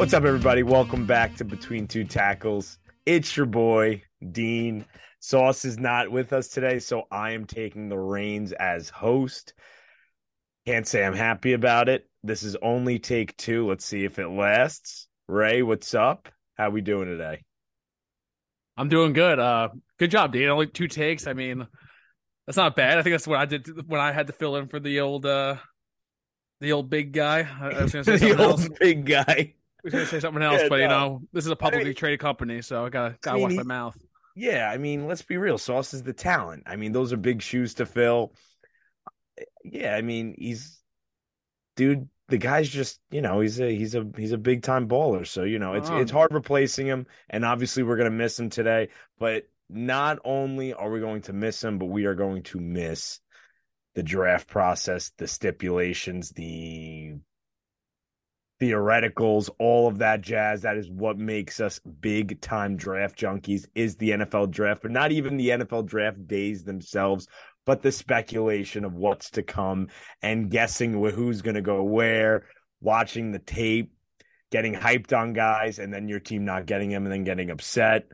What's up, everybody? Welcome back to Between Two Tackles. It's your boy, Dean. Sauce is not with us today, so I am taking the reins as host. Can't say I'm happy about it. This is only take two. Let's see if it lasts. Ray, what's up? How we doing today? I'm doing good. Uh, good job, Dean. Only two takes. I mean, that's not bad. I think that's what I did when I had to fill in for the old, uh, the old big guy. I was to say the old else. big guy. I was to say something else, Yeah, but you know, this is a publicly mean- traded company, so I gotta gotta I mean, watch my mouth. Yeah, I mean, let's be real. Sauce is the talent. I mean, those are big shoes to fill. Yeah, I mean, he's dude. The guy's just, you know, he's a he's a he's a big time baller. So you know, it's Oh. it's hard replacing him, and obviously we're gonna miss him today. But not only are we going to miss him, but we are going to miss the draft process, the stipulations, the theoreticals, all of that jazz. That is what makes us big time draft junkies is the NFL draft, but not even the NFL draft days themselves, but the speculation of what's to come and guessing who's going to go where, watching the tape, getting hyped on guys, and then your team not getting them and then getting upset.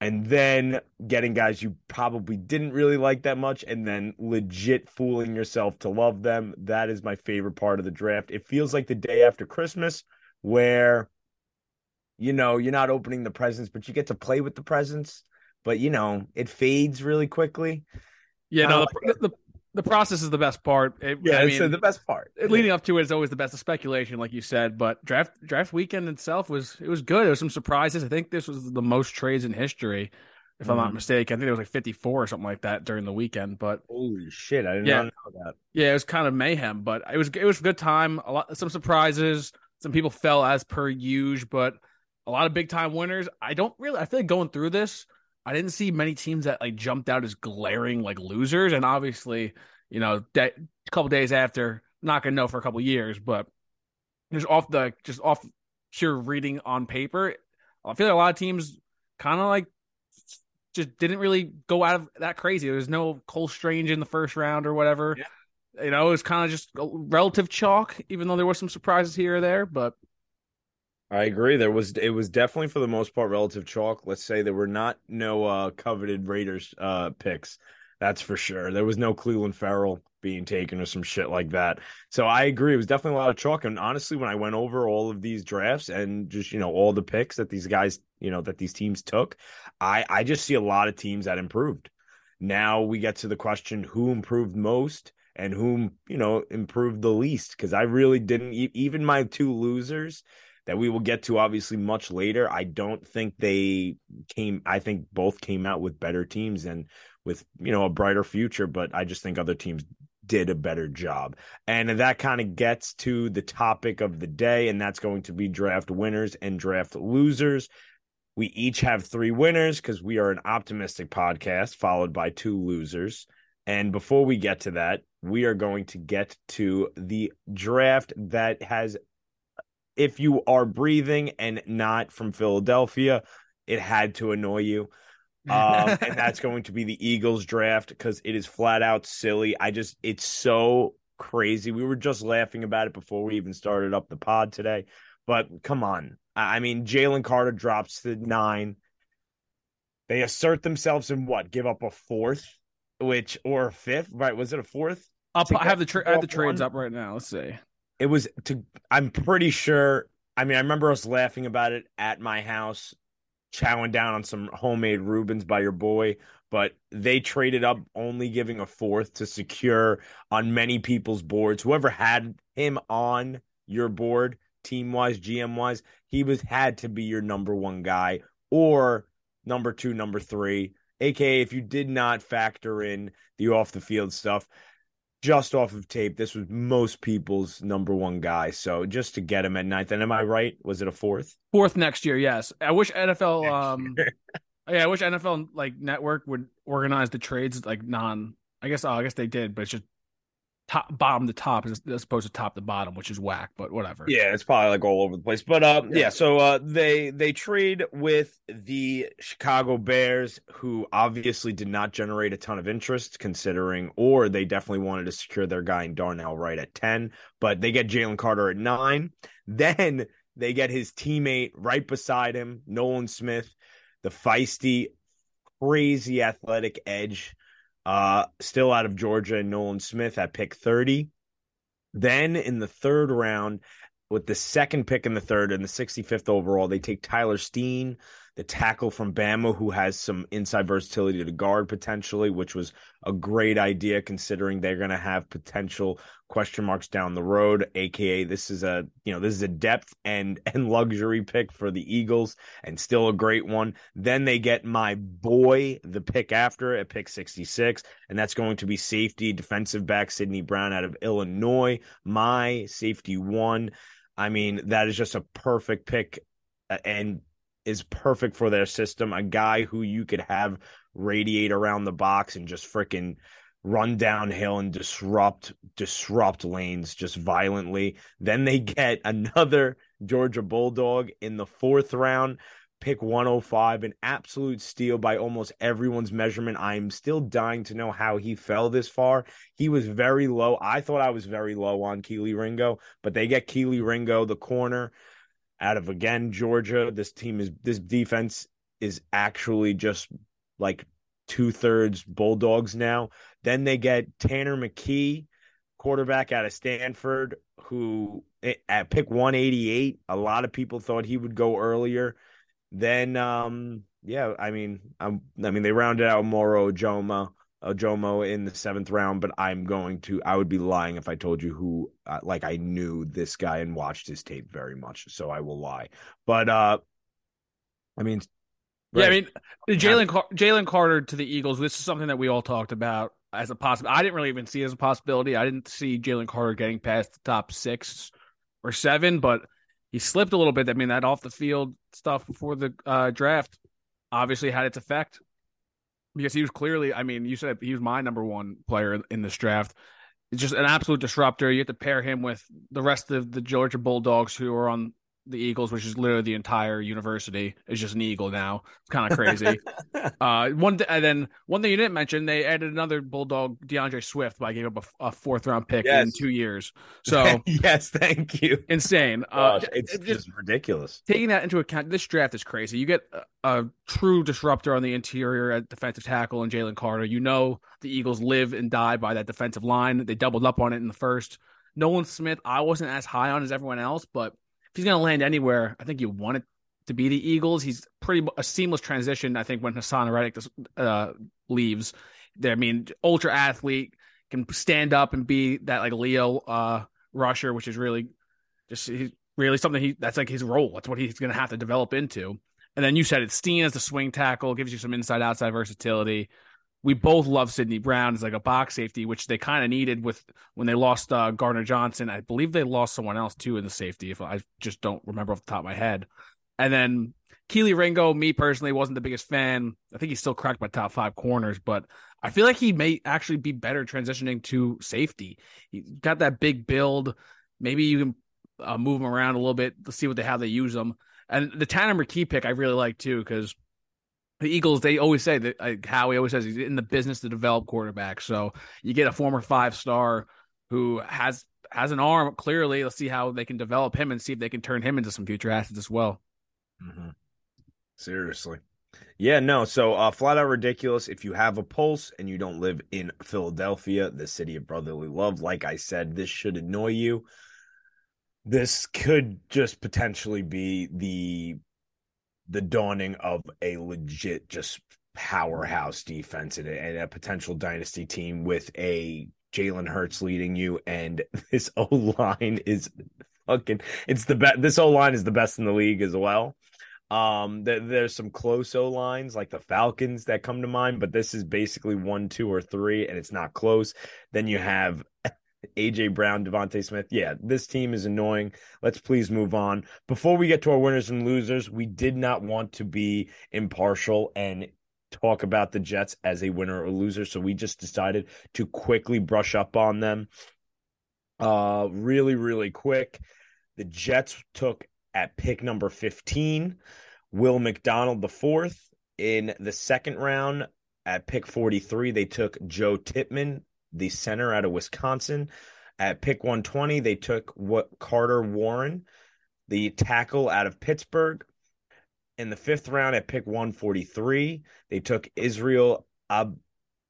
And then getting guys you probably didn't really like that much, and then legit fooling yourself to love them. That is my favorite part of the draft. It feels like the day after Christmas, where you know you're not opening the presents, but you get to play with the presents. But you know it fades really quickly. Yeah, no, the, the the process is the best part. It, Yeah, I it's mean, the best part. leading up to it is always the best. The speculation, like you said, but draft draft weekend itself was it was good. There was some surprises. I think this was the most trades in history, if I'm not Mhm. mistaken. I think there was like 54 or something like that during the weekend. But Holy shit! I did Yeah. not know that. Yeah, it was kind of mayhem, but it was it was a good time. A lot, some surprises. Some people fell as per usual, but a lot of big time winners. I don't really. I feel like going through this, I didn't see many teams that like jumped out as glaring like losers. And obviously, you know, that a couple days after, not gonna know for a couple years, but just off the just off pure reading on paper, I feel like a lot of teams kind of like just didn't really go out of that crazy. There was no Cole Strange in the first round or whatever. Yeah. You know, it was kind of just relative chalk, even though there were some surprises here or there. But I agree. There was it was definitely for the most part relative chalk. Let's say there were not no uh coveted Raiders uh picks. That's for sure. There was no Clelin Ferrell being taken or some shit like that. So I agree. It was definitely a lot of chalk. And honestly, when I went over all of these drafts and just, you know, all the picks that these guys, you know, that these teams took, I I just see a lot of teams that improved. Now we get to the question who improved most and whom, you know, improved the least. Because I really didn't even my two losers that we will get to obviously much later. I don't think they came. I think both came out with better teams and with you know a brighter future. But I just think other teams did a better job, and that kind of gets to the topic of the day, and that's going to be draft winners and draft losers. We each have three winners because we are an optimistic podcast, followed by two losers. And before we get to that, we are going to get to the draft that has if you are breathing and not from Philadelphia, it had to annoy you. Um, and that's going to be the Eagles draft because it is flat out silly. I just, it's so crazy. We were just laughing about it before we even started up the pod today. But come on. I mean, Jalen Carter drops to nine. They assert themselves in what? Give up a fourth, which, or a fifth, right? Was it a fourth? up, I have the tra- I have the trades one. up right now. Let's see. It was to i'm pretty sure i mean i remember us laughing about it at my house chowing down on some homemade rubens by your boy but they traded up only giving a fourth to secure on many people's boards. Whoever had him on your board team wise gm wise he was had to be your number one guy or number two number three aka if you did not factor in the off the field stuff just off of tape, this was most people's number one guy. So just to get him at ninth, and am I right? Was it a fourth? Fourth next year, yes. I wish NFL um yeah, I wish NFL like network would organize the trades like non I guess oh, I guess they did, but it's just top bottom to top as, as opposed to top to bottom, which is whack, but whatever. Yeah, it's probably like all over the place. But uh, yeah. Yeah. so uh, they they trade with the Chicago Bears, who obviously did not generate a ton of interest, considering, or they definitely wanted to secure their guy in Darnell Wright at ten, but they get Jalen Carter at nine. Then they get his teammate right beside him, Nolan Smith, the feisty, crazy athletic edge, uh, still out of Georgia, Nolan Smith at pick 30. Then in the third round, with the second pick in the third and the 65th overall, they take Tyler Steen, the tackle from Bama, who has some inside versatility to guard potentially, which was a great idea considering they're going to have potential question marks down the road. AKA, this is a you know this is a depth and and luxury pick for the Eagles, and still a great one. Then they get my boy, the pick after at pick 66, and that's going to be safety defensive back Sydney Brown out of Illinois. My safety one. I mean, that is just a perfect pick. And is perfect for their system. A guy who you could have radiate around the box and just freaking run downhill and disrupt disrupt lanes just violently. Then they get another Georgia Bulldog in the fourth round, pick 105, an absolute steal by almost everyone's measurement. I'm still dying to know how he fell this far. He was very low. I thought I was very low on Kelee Ringo, but they get Kelee Ringo, the corner out of again Georgia. This team is this defense is actually just like two thirds Bulldogs now. Then they get Tanner McKee, quarterback out of Stanford, who eh, at pick 188, a lot of people thought he would go earlier. Then, um, yeah, I mean, I'm, I mean, they rounded out Moro Joma. Ojomo in the seventh round, but I'm going to. I would be lying if I told you who, uh, like, I knew this guy and watched his tape very much. So I will lie. But uh, I mean, right. yeah, I mean, Jalen Car- Jalen Carter to the Eagles. This is something that we all talked about as a possible. I didn't really even see it as a possibility. I didn't see Jalen Carter getting past the top six or seven, but he slipped a little bit. I mean, that off the field stuff before the uh, draft obviously had its effect because he was clearly, I mean, you said he was my number one player in this draft. It's just an absolute disruptor. You have to pair him with the rest of the Georgia Bulldogs who are on the Eagles, which is literally the entire university, is just an Eagle now. It's kind of crazy. uh, one and then one thing you didn't mention, they added another Bulldog, D'Andre Swift, by giving up a, a fourth round pick yes. in two years. So yes, thank you. Insane. Uh, it's it, just ridiculous. Taking that into account, this draft is crazy. You get a, a true disruptor on the interior at defensive tackle and Jalen Carter. You know the Eagles live and die by that defensive line. They doubled up on it in the first. Nolan Smith, I wasn't as high on as everyone else, but he's going to land anywhere, I think you want it to be the Eagles. He's pretty a seamless transition. I think when Haason Reddick uh, leaves, there, I mean, ultra athlete can stand up and be that like Leo uh, rusher, which is really just he's really something he that's like his role. That's what he's going to have to develop into. And then you said it's Steen as the swing tackle, gives you some inside outside versatility we both love Sydney Brown as like a box safety, which they kind of needed with when they lost uh, Gardner Johnson. I believe they lost someone else too in the safety. If I just don't remember off the top of my head. And then Kelee Ringo, me personally, wasn't the biggest fan. I think he still cracked my top five corners, but I feel like he may actually be better transitioning to safety. He got that big build. Maybe you can uh, move him around a little bit to see what they how they use them. And the Tanner McKee pick I really like too because the Eagles, they always say that like Howie always says he's in the business to develop quarterbacks. So you get a former five star who has has an arm clearly. Let's see how they can develop him and see if they can turn him into some future assets as well. Mm-hmm. Seriously. Yeah, no. So uh, flat out ridiculous. If you have a pulse and you don't live in Philadelphia, the city of brotherly love, like I said, this should annoy you. This could just potentially be the the dawning of a legit just powerhouse defense and a, potential dynasty team with a Jalen Hurts leading you, and this O line is fucking. It's the best. This O line is the best in the league as well. Um, there, there's some close O lines like the Falcons that come to mind, but this is basically one, two, or three, and it's not close. Then you have AJ Brown, DeVonta Smith. Yeah, this team is annoying. Let's please move on. Before we get to our winners and losers, we did not want to be impartial and talk about the Jets as a winner or loser, so we just decided to quickly brush up on them. Uh really really quick. The Jets took at pick number 15 Will McDonald the fourth in the second round at pick 43 they took Joe Tippmann the center out of Wisconsin. At pick 120, they took what Carter Warren. the tackle out of Pittsburgh. In the fifth round at pick 143, they took Israel Ab-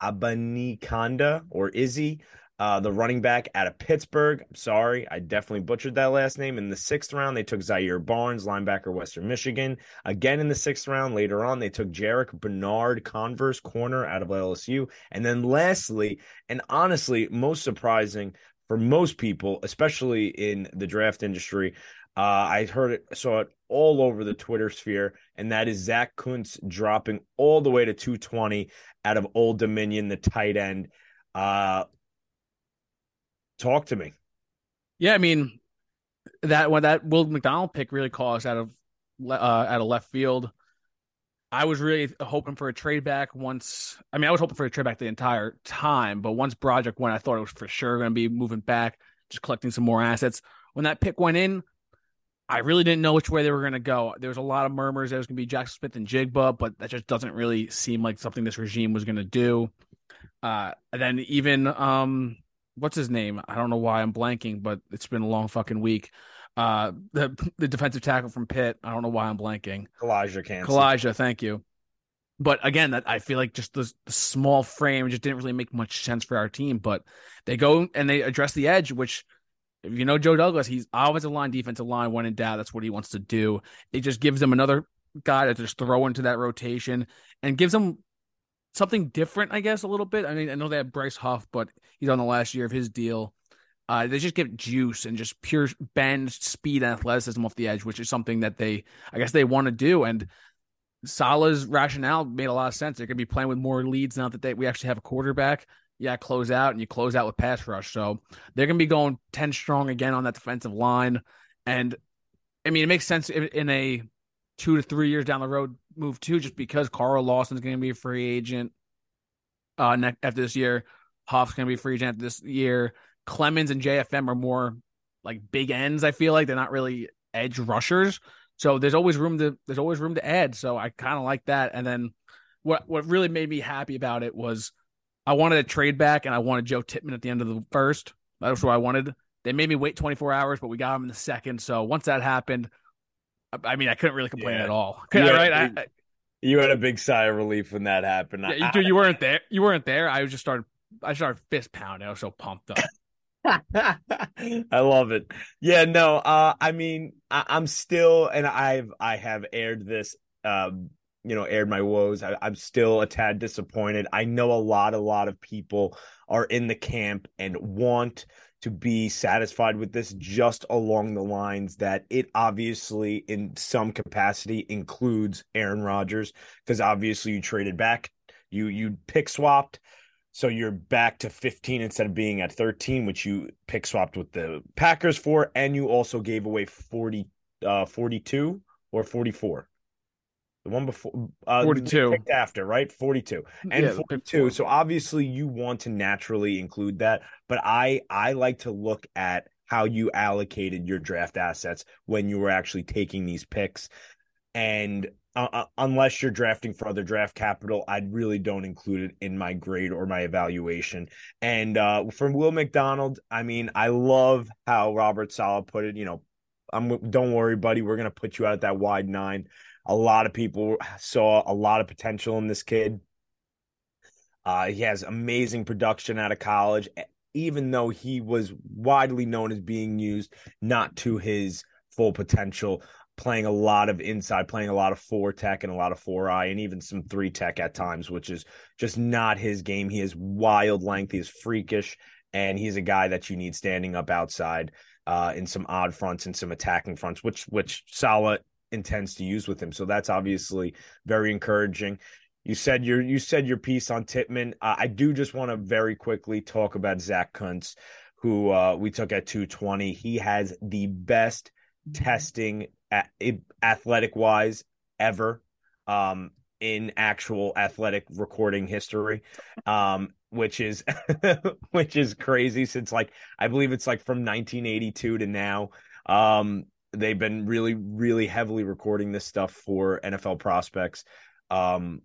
Abanikanda or Izzy uh, the running back out of Pittsburgh. I'm sorry, I definitely butchered that last name. In the sixth round, they took Zaire Barnes, linebacker, Western Michigan. Again in the sixth round, later on, they took Jarrick Bernard, Converse corner out of LSU. And then lastly, and honestly, most surprising for most people, especially in the draft industry, uh, I heard it, saw it all over the Twitter sphere, and that is Zach Kuntz dropping all the way to 220 out of Old Dominion, the tight end. Uh, Talk to me. Yeah, I mean that when that Will McDonald pick really caused out of uh, out of left field. I was really hoping for a trade back once. I mean, I was hoping for a trade back the entire time, but once Broderick went, I thought it was for sure going to be moving back, just collecting some more assets. When that pick went in, I really didn't know which way they were going to go. There was a lot of murmurs there was going to be Jackson Smith-Njigba, but that just doesn't really seem like something this regime was going to do. Uh, and then even um, what's his name? I don't know why I'm blanking, but it's been a long fucking week. Uh, the the defensive tackle from Pitt. I don't know why I'm blanking. Elijah Kancey. Elijah, thank you. But again, that I feel like just the, the, small frame just didn't really make much sense for our team. But they go and they address the edge, which if you know Joe Douglas, he's offensive line, defensive line, when in doubt, that's what he wants to do. It just gives them another guy to just throw into that rotation and gives them something different, I guess, a little bit. I mean, I know they have Bryce Huff, but he's on the last year of his deal. Uh, they just get juice and just pure bend, speed, and athleticism off the edge, which is something that they, I guess, they want to do. And Saleh's rationale made a lot of sense. They're going to be playing with more leads now that they we actually have a quarterback. Yeah, close out and you close out with pass rush. So they're going to be going ten strong again on that defensive line. And I mean, it makes sense in a two to three years down the road move too, just because Carl Lawson's going to be a free agent uh, next, after this year. Huff's going to be free agent this year. Clemons and JFM are more like big ends. I feel like they're not really edge rushers. So there's always room to there's always room to add. So I kind of like that. And then what what really made me happy about it was I wanted a trade back and I wanted Joe Tippmann at the end of the first. That was what I wanted. They made me wait 24 hours, but we got him in the second. So once that happened, I mean, I couldn't really complain yeah. at all. You right? Had, I, you had a big sigh of relief when that happened. Yeah, you, you weren't there. You weren't there. I just started. I started fist pounding. I was so pumped up. I love it. Yeah, no, uh, I mean, I, am still, and I've I have aired this, um, you know, aired my woes. I, I'm still a tad disappointed. I know a lot, a lot of people are in the camp and want to be satisfied with this just along the lines that it obviously in some capacity includes Aaron Rodgers because obviously you traded back you you pick swapped. So you're back to 15 instead of being at 13 which you pick swapped with the Packers for and you also gave away 40 uh 42 or 44 the one before uh, 42 after right? 42 and yeah, 42 so obviously you want to naturally include that but i i like to look at how you allocated your draft assets when you were actually taking these picks. And uh, uh unless you're drafting for other draft capital i really don't include it in my grade or my evaluation. And uh from will mcdonald i mean i love how robert saleh put it you know i'm don't worry buddy we're gonna put you out at that wide nine a lot of people saw a lot of potential in this kid. Uh, he has amazing production out of college, even though he was widely known as being used not to his full potential, playing a lot of inside, playing a lot of four tech and a lot of four eye, and even some three tech at times, which is just not his game. He is wild length, he is freakish, and he's a guy that you need standing up outside uh, in some odd fronts and some attacking fronts, which which Saleh intends to use with him. So that's obviously very encouraging. You said your you said your piece on Tippmann. Uh, I do just want to very quickly talk about Zach Kuntz, who uh, we took at 220. He has the best testing at, athletic wise ever um, in actual athletic recording history. Um, which is which is crazy since like I believe it's like from 1982 to now. Um, they've been really, really heavily recording this stuff for NFL prospects. Um,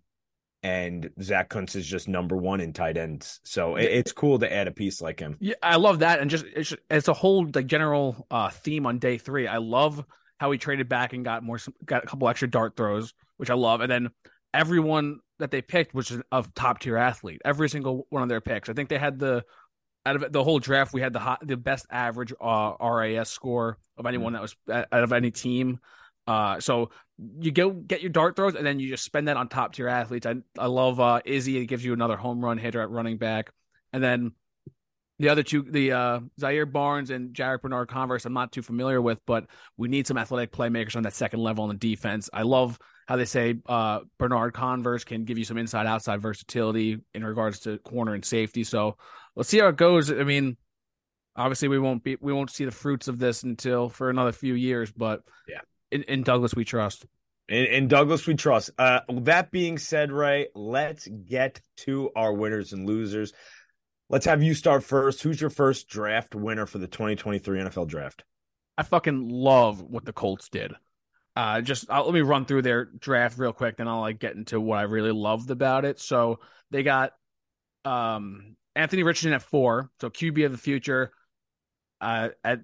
and Zach Kuntz is just number one in tight ends. So it, it's cool to add a piece like him. Yeah, I love that. And just it's, it's a whole like general uh, theme on day three. I love how he traded back and got more got a couple extra dart throws, which I love. And then everyone that they picked was a top tier athlete. Every single one of their picks. I think they had the out of the whole draft, we had the hot, the best average uh, RAS score of anyone that was out of any team. Uh, so you go get your dart throws, and then you just spend that on top tier athletes. I I love uh, Izzy; it gives you another home run hitter at running back, and then the other two, the uh, Zaire Barnes and Jarrick Bernard Converse, I'm not too familiar with, but we need some athletic playmakers on that second level on the defense. I love how they say uh, Bernard Converse can give you some inside outside versatility in regards to corner and safety. So let's see how it goes. I mean, obviously we won't be we won't see the fruits of this until for another few years, but yeah, in, in Douglas we trust. In, in Douglas we trust. Uh, that being said, Ray, let's get to our winners and losers. Let's have you start first. Who's your first draft winner for the 2023 NFL draft? I fucking love what the Colts did. Uh, just I'll, let me run through their draft real quick, then I'll like get into what I really loved about it. So they got um Anthony Richardson at four, so QB of the future. Uh, at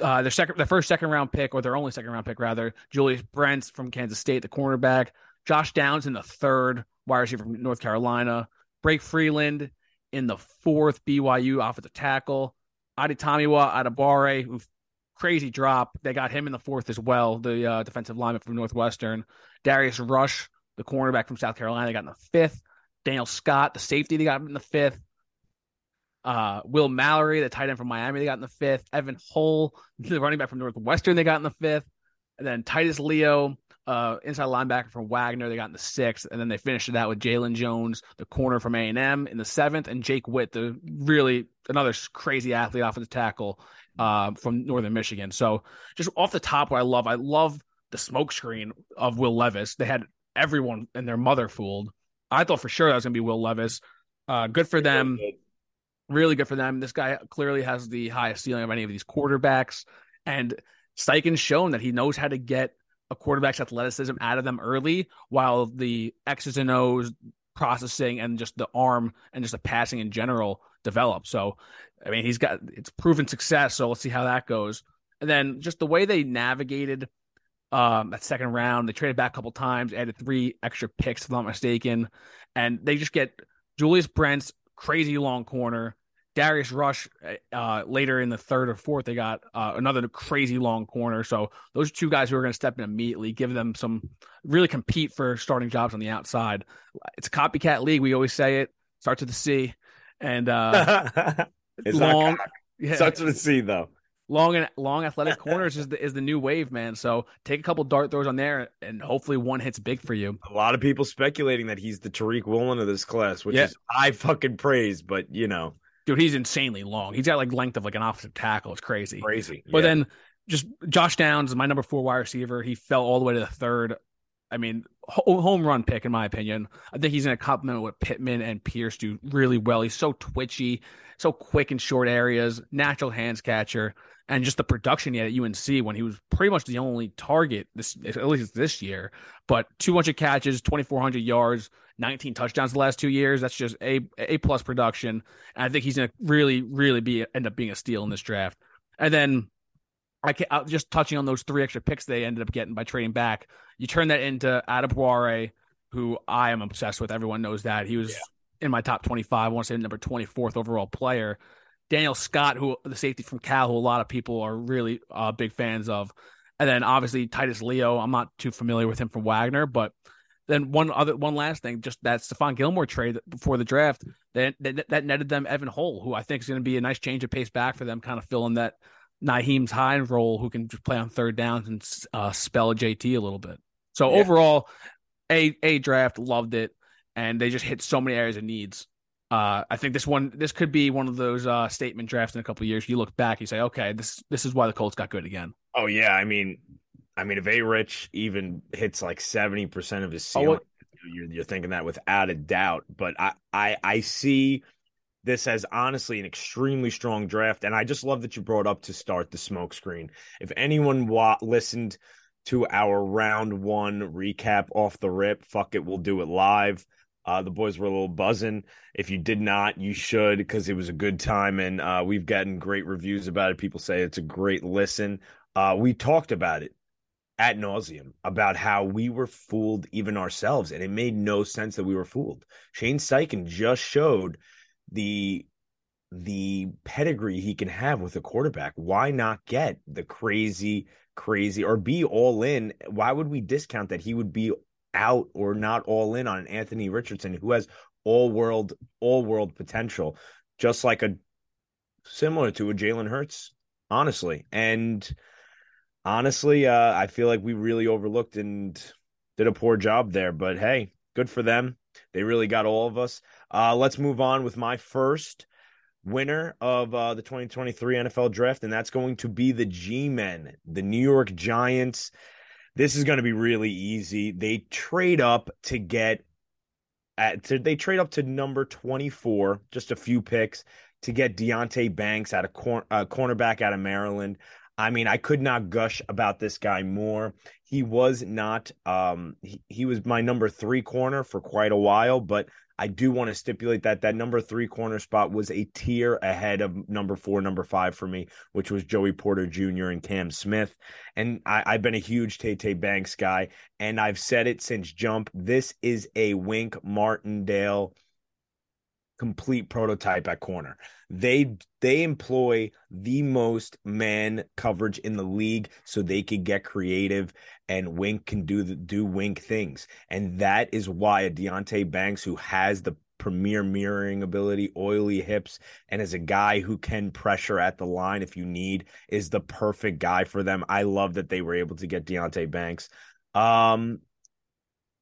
uh, their second, their first second round pick, or their only second round pick rather, Julius Brents from Kansas State, the cornerback. Josh Downs in the third, wide receiver from North Carolina. Blake Freeland in the fourth BYU offensive tackle. Adetomiwa Adebawore, crazy drop. They got him in the fourth as well, the uh, defensive lineman from Northwestern. Darius Rush, the cornerback from South Carolina, got in the fifth. Daniel Scott, the safety, they got in the fifth. Uh, Will Mallory, the tight end from Miami, they got in the fifth. Evan Hull, the running back from Northwestern, they got in the fifth. And then Titus Leo, uh, inside linebacker from Wagner. They got in the sixth, and then they finished out with Jaylon Jones, the corner from A and M, in the seventh, and Jake Witt, the really another crazy athlete offensive tackle uh, from Northern Michigan. So just off the top, what I love, I love the smokescreen of Will Levis. They had everyone and their mother fooled. I thought for sure that was going to be Will Levis. Uh, good for them. Really good for them. This guy clearly has the highest ceiling of any of these quarterbacks. And Steichen's shown that he knows how to get a quarterback's athleticism out of them early, while the X's and O's processing and just the arm and just the passing in general develop. So, I mean, he's got it's proven success. So let's see how that goes. And then just the way they navigated um, that second round, they traded back a couple times, added three extra picks, if I'm not mistaken, and they just get Julius Brents crazy long corner, Darius Rush uh, later in the third or fourth, they got uh, another crazy long corner. So those two guys who are going to step in immediately, give them some really compete for starting jobs on the outside. It's a copycat league. We always say it starts with the C, and uh, it's long. Yeah, starts with a C though. Long and long athletic corners is the is the new wave, man. So take a couple dart throws on there, and hopefully one hits big for you. A lot of people speculating that he's the Tariq Woolen of this class, which yeah. is I fucking praise, but you know dude, he's insanely long. He's got like length of like an offensive tackle. It's crazy. Crazy. But yeah. then just Josh Downs, my number four wide receiver, he fell all the way to the third. I mean, home run pick in my opinion. I think he's going to complement what Pittman and Pierce do really well. He's so twitchy, so quick in short areas, natural hands catcher, and just the production he had at UNC when he was pretty much the only target this at least this year. But 200 catches, 2,400 yards, 19 touchdowns the last two years. That's just a a plus production. And I think he's going to really, really be end up being a steal in this draft. And then I can uh, just touching on those three extra picks they ended up getting by trading back. You turn that into Adebawore, who I am obsessed with. Everyone knows that he was yeah. in my top 25. I want to say number 24th overall player. Daniel Scott, who the safety from Cal, who a lot of people are really uh, big fans of. And then obviously Titus Leo. I'm not too familiar with him from Wagner, but then one other one last thing, just that Stephon Gilmore trade before the draft, that, that, that netted them Evan Hull, who I think is going to be a nice change of pace back for them, kind of filling that Nyheim's Hines role, who can just play on third downs and uh, spell JT a little bit. So yeah. overall, a a draft loved it, and they just hit so many areas of needs. Uh, I think this one this could be one of those uh, statement drafts in a couple years. You look back, you say, okay, this this is why the Colts got good again. Oh yeah, I mean, I mean, if A Rich even hits like seventy percent of his oh, ceiling, oh, you're, you're thinking that without a doubt. But I, I, I see this as honestly an extremely strong draft, and I just love that you brought up to start the smokescreen. If anyone wa- listened to our round one recap off the rip, fuck it, we'll do it live. Uh, the boys were a little buzzing. If you did not, you should because it was a good time, and uh, we've gotten great reviews about it. People say it's a great listen. Uh, we talked about it at nauseum about how we were fooled even ourselves, and it made no sense that we were fooled. Shane Steichen just showed the the pedigree he can have with a quarterback. Why not get the crazy, crazy, or be all in? Why would we discount that he would be out or not all in on Anthony Richardson, who has all world, all world potential, just like a similar to a Jalen Hurts, honestly. And honestly, uh, I feel like we really overlooked and did a poor job there. But hey, good for them. They really got all of us. Uh, let's move on with my first winner of uh, the 2023 NFL draft, and that's going to be the G Men, the New York Giants. This is going to be really easy. They trade up to get at to, they trade up to number 24, just a few picks to get Deonte Banks out of cor- uh, cornerback out of Maryland. I mean, I could not gush about this guy more. He was not um he, he was my number 3 corner for quite a while, but I do want to stipulate that that number three corner spot was a tier ahead of number four, number five for me, which was Joey Porter Jr. and Cam Smith. And I, have been a huge Tay Tay Banks guy, and I've said it since jump. This is a Wink Martindale complete prototype at corner. They they employ the most man coverage in the league so they could get creative and Wink can do the, do Wink things. And that is why a Deonte Banks who has the premier mirroring ability, oily hips, and as a guy who can pressure at the line if you need, is the perfect guy for them. I love that they were able to get Deonte Banks. Um,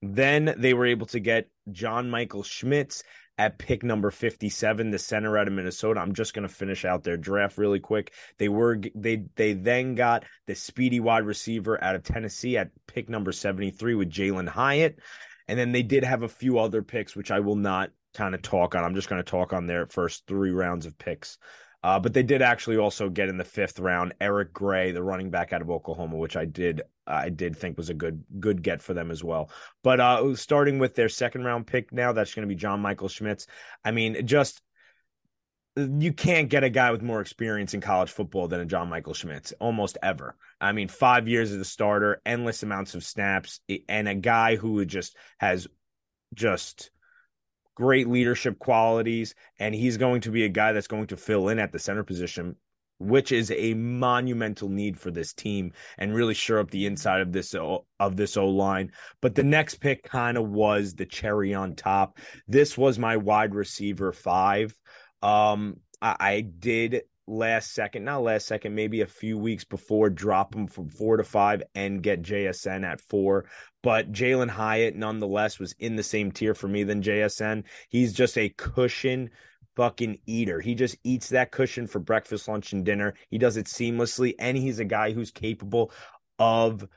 then they were able to get John Michael Schmitz at pick number 57 the center out of minnesota. I'm just going to finish out their draft really quick. They were they they then got the speedy wide receiver out of tennessee at pick number 73 with jalen hyatt. And then they did have a few other picks which i will not kind of talk on. I'm just going to talk on their first three rounds of picks uh, but they did actually also get in the fifth round Eric Gray, the running back out of Oklahoma, which I did I did think was a good good get for them as well. But uh, starting with their second round pick now, that's going to be John Michael Schmitz. I mean, just you can't get a guy with more experience in college football than a John Michael Schmitz almost ever. I mean, five years as a starter, endless amounts of snaps, and a guy who just has just great leadership qualities, and he's going to be a guy that's going to fill in at the center position, which is a monumental need for this team and really sure up the inside of this of this O line. But the next pick kind of was the cherry on top. This was my wide receiver five. Um, I, I did last second, not last second, maybe a few weeks before, drop him from four to five and get JSN at four. But Jalen Hyatt, nonetheless, was in the same tier for me than JSN. He's just a cushion fucking eater. He just eats that cushion for breakfast, lunch, and dinner. He does it seamlessly, and he's a guy who's capable of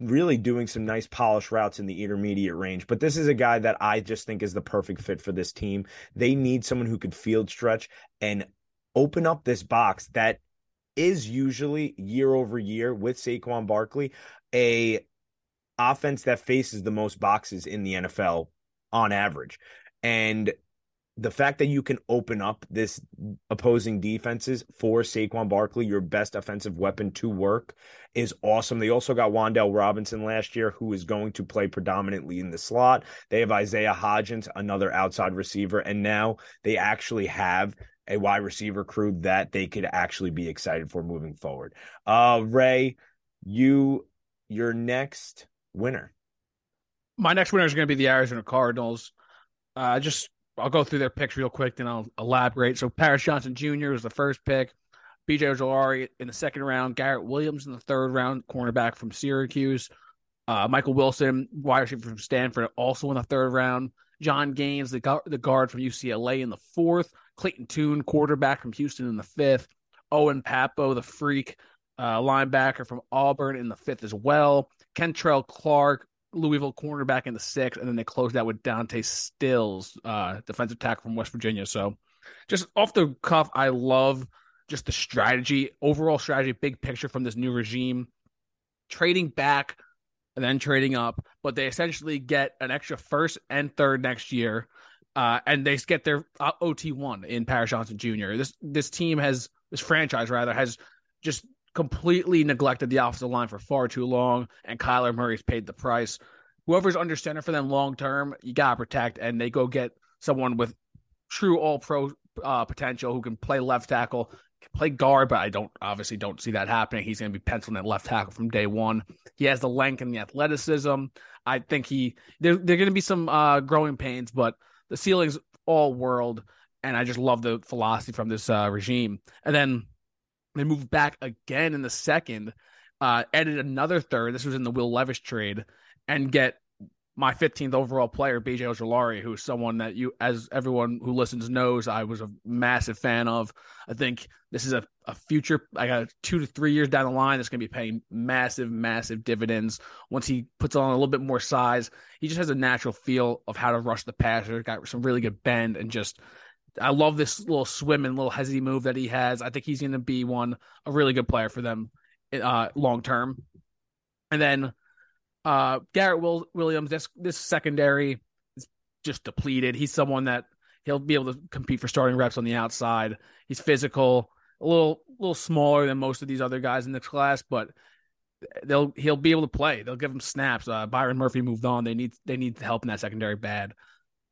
really doing some nice polish routes in the intermediate range. But this is a guy that I just think is the perfect fit for this team. They need someone who could field stretch and open up this box that is usually year over year with Saquon Barkley a offense that faces the most boxes in the NFL on average. And the fact that you can open up this opposing defenses for Saquon Barkley, your best offensive weapon to work, is awesome. They also got Wan'Dale Robinson last year, who is going to play predominantly in the slot. They have Isaiah Hodgins, another outside receiver, and now they actually have a wide receiver crew that they could actually be excited for moving forward. Uh, Ray, you your next winner. My next winner is going to be the Arizona Cardinals. Uh, just I'll go through their picks real quick, then I'll elaborate. So Paris Johnson Jr. was the first pick. BJ Ojulari in the second round. Garrett Williams in the third round, cornerback from Syracuse. Uh, Michael Wilson, wide receiver from Stanford, also in the third round. Jon Gaines, the, the guard from UCLA in the fourth. Clayton Tune, quarterback from Houston in the fifth. Owen Pappoe, the freak uh, linebacker from Auburn in the fifth as well. Kentrell Clark, Louisville cornerback in the sixth, and then they closed out with Dante Stills, uh, defensive tackle from West Virginia. So, just off the cuff, I love just the strategy, overall strategy, big picture from this new regime, trading back and then trading up, but they essentially get an extra first and third next year. Uh, and they get their uh, OT one in Paris Johnson Jr. This this team has this franchise rather has just completely neglected the offensive line for far too long, and Kyler Murray's paid the price. Whoever's under center for them long term, you gotta protect, and they go get someone with true All Pro uh, potential who can play left tackle, can play guard, but I don't obviously don't see that happening. He's going to be penciled at left tackle from day one. He has the length and the athleticism. I think he there there are going to be some uh, growing pains, but the ceiling's all world, and I just love the philosophy from this uh, regime. And then they move back again in the second, uh, added another third. This was in the Will Levis trade, and get my 15th overall player, BJ Ojulari, who's someone that you, as everyone who listens knows, I was a massive fan of. I think this is a, a future, I got two to three years down the line that's going to be paying massive, massive dividends once he puts on a little bit more size. He just has a natural feel of how to rush the passer, got some really good bend, and just, I love this little swim and little hezzy move that he has. I think he's going to be one, a really good player for them uh, long term. And then uh, Garrett Will- Williams, this this secondary is just depleted. He's someone that he'll be able to compete for starting reps on the outside. He's physical, a little little smaller than most of these other guys in this class, but they'll he'll be able to play. They'll give him snaps. Uh, Byron Murphy moved on. They need they need help in that secondary bad.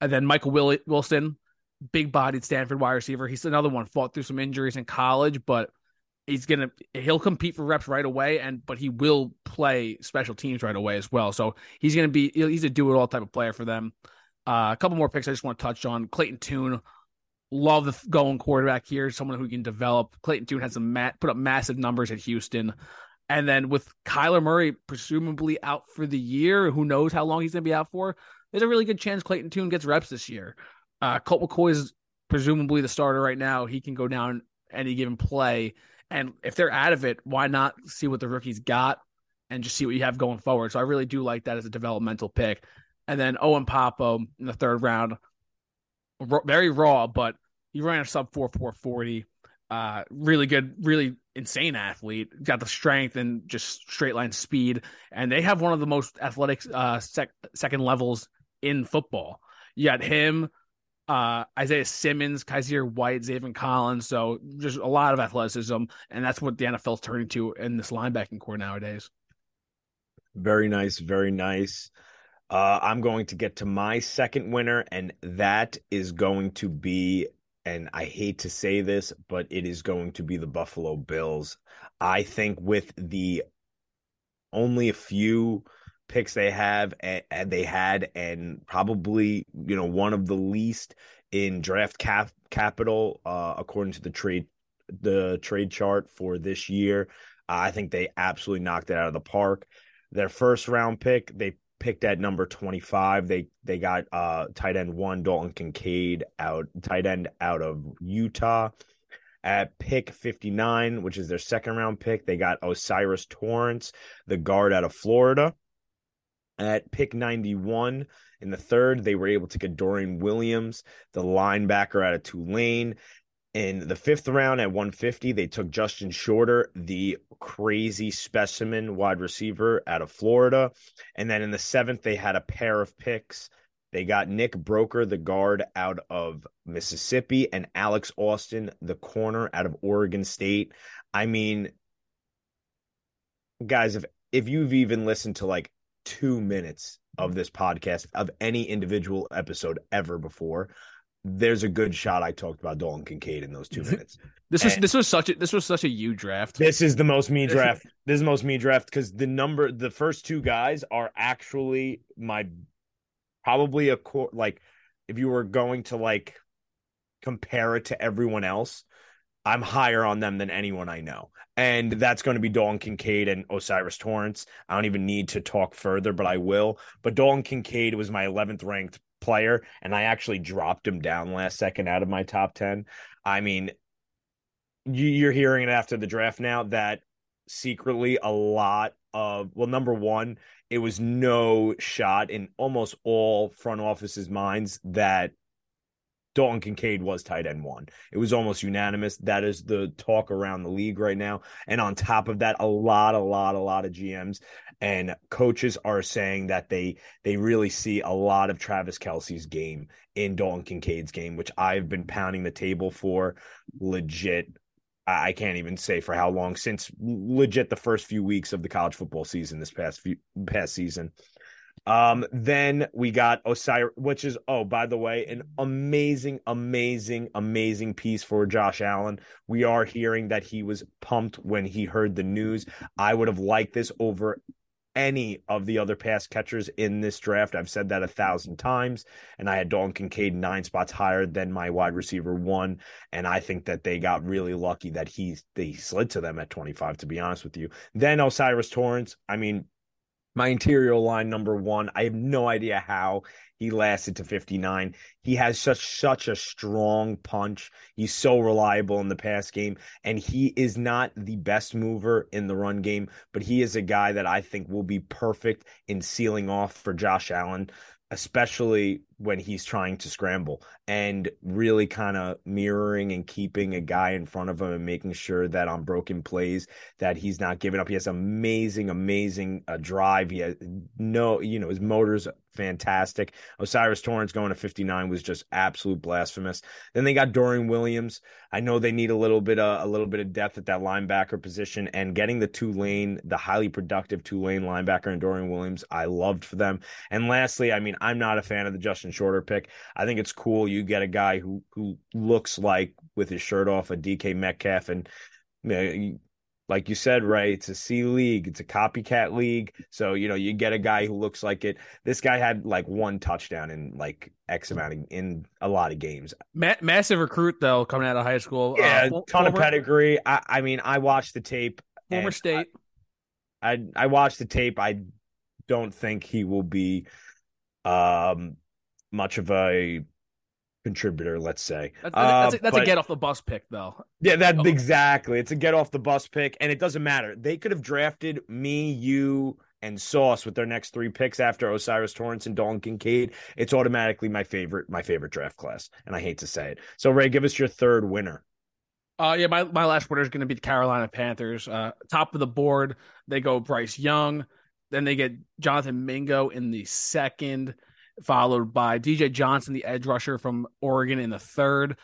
And then Michael Will- Wilson, big bodied Stanford wide receiver. He's another one fought through some injuries in college, but he's gonna he'll compete for reps right away and but he will play special teams right away as well. So he's gonna be he's a do it all type of player for them. Uh, a couple more picks i just want to touch on. Clayton tune love the going quarterback here someone who can develop. Clayton tune has some mat, put up massive numbers at houston. And then with kyler murray presumably out for the year who knows how long he's gonna be out for there's a really good chance clayton tune gets reps this year. Uh, colt mccoy is presumably the starter right now. He can go down any given play and if they're out of it, why not see what the rookies got and just see what you have going forward? So I really do like that as a developmental pick. And then Owen Pappoe in the third round, very raw, but he ran a sub four four forty. Uh, really good, really insane athlete. Got the strength and just straight line speed, and they have one of the most athletic uh, sec- second levels in football. You got him, uh, Isaiah Simmons, Kyzir White, Zaven Collins. So just a lot of athleticism, and that's what the NFL's turning to in this linebacking core nowadays. Very nice, very nice. Uh, I'm going to get to my second winner, and that is going to be, and I hate to say this, but it is going to be the Buffalo Bills. I think with the only a few picks they have and, and, they had and probably you know one of the least in draft cap capital uh, according to the trade the trade chart for this year. I think they absolutely knocked it out of the park. Their first round pick they picked at number 25 they they got uh tight end one dalton kincaid out tight end out of utah. At pick 59 which is their second round pick they got O'Cyrus Torrence, the guard out of florida at pick 91 in the third, they were able to get Dorian Williams, the linebacker out of Tulane. In the fifth round at 150, they took Justin Shorter, the crazy specimen wide receiver out of Florida. And then in the seventh, they had a pair of picks. They got Nick Broeker, the guard out of Mississippi, and Alex Austin, the corner out of Oregon State. I mean, guys, if if you've even listened to like two minutes of this podcast of any individual episode ever before, there's a good shot I talked about Dalton Kincaid in those two minutes. this was this was such a this was such a you draft. This is the most me draft. this is the most me draft because the number the first two guys are actually my probably a core like if you were going to like compare it to everyone else, I'm higher on them than anyone I know. And that's going to be Dalton Kincaid and O'Cyrus Torrence. I don't even need to talk further, but I will. But Dalton Kincaid was my 11th ranked player, and I actually dropped him down last second out of my top 10. I mean, you're hearing it after the draft now that secretly a lot of, well, number one, it was no shot in almost all front offices' minds that Dalton Kincaid was tight end one. It was almost unanimous. That is the talk around the league right now. And on top of that, a lot, a lot, a lot of GMs and coaches are saying that they they really see a lot of Travis Kelce's game in Dalton Kincaid's game, which I've been pounding the table for legit. I can't even say for how long since legit the first few weeks of the college football season this past few past season. Um, then we got O'Cyrus, which is oh, by the way, an amazing, amazing, amazing piece for Josh Allen. We are hearing that he was pumped when he heard the news. I would have liked this over any of the other pass catchers in this draft. I've said that a thousand times, and I had Dalton Kincaid nine spots higher than my wide receiver one, and I think that they got really lucky that he they slid to them at 25. To be honest with you, then O'Cyrus Torrence. I mean, my interior line number one. I have no idea how he lasted to 59. He has such such a strong punch. He's so reliable in the pass game and he is not the best mover in the run game, but he is a guy that I think will be perfect in sealing off for Josh Allen especially when he's trying to scramble and really kind of mirroring and keeping a guy in front of him and making sure that on broken plays that he's not giving up. He has amazing, amazing uh, drive. He has no, you know, his motor's fantastic. O'Cyrus Torrence going to 59 was just absolute blasphemous. Then they got Dorian Williams. I know they need a little bit of a little bit of depth at that linebacker position and getting the Tulane, the highly productive Tulane linebacker and Dorian Williams, I loved for them. And lastly, I mean, I'm not a fan of the Justin Shorter pick. I think it's cool you get a guy who who looks like with his shirt off a DK Metcalf and you know, like you said, right? It's a C league. It's a copycat league. So, you know, you get a guy who looks like it. This guy had like one touchdown in like X amount of, in a lot of games. Ma- massive recruit though, coming out of high school. Yeah, uh, ton former, of pedigree. I, I, mean, I watched the tape. Former state. I, I, I watched the tape. I don't think he will be um much of a contributor, let's say. That's, that's, a, that's but, a, get off the bus pick, though. Yeah, that oh. exactly. It's a get off the bus pick, and it doesn't matter. They could have drafted me, you, and Sauce with their next three picks after O'Cyrus Torrence and Dalton Kincaid. It's automatically my favorite, my favorite draft class, and I hate to say it. So, Ray, give us your third winner. Uh, yeah, my, my last winner is going to be the Carolina Panthers. Uh, top of the board, they go Bryce Young. Then they get Jonathan Mingo in the second followed by DJ Johnson, the edge rusher from Oregon, in the third.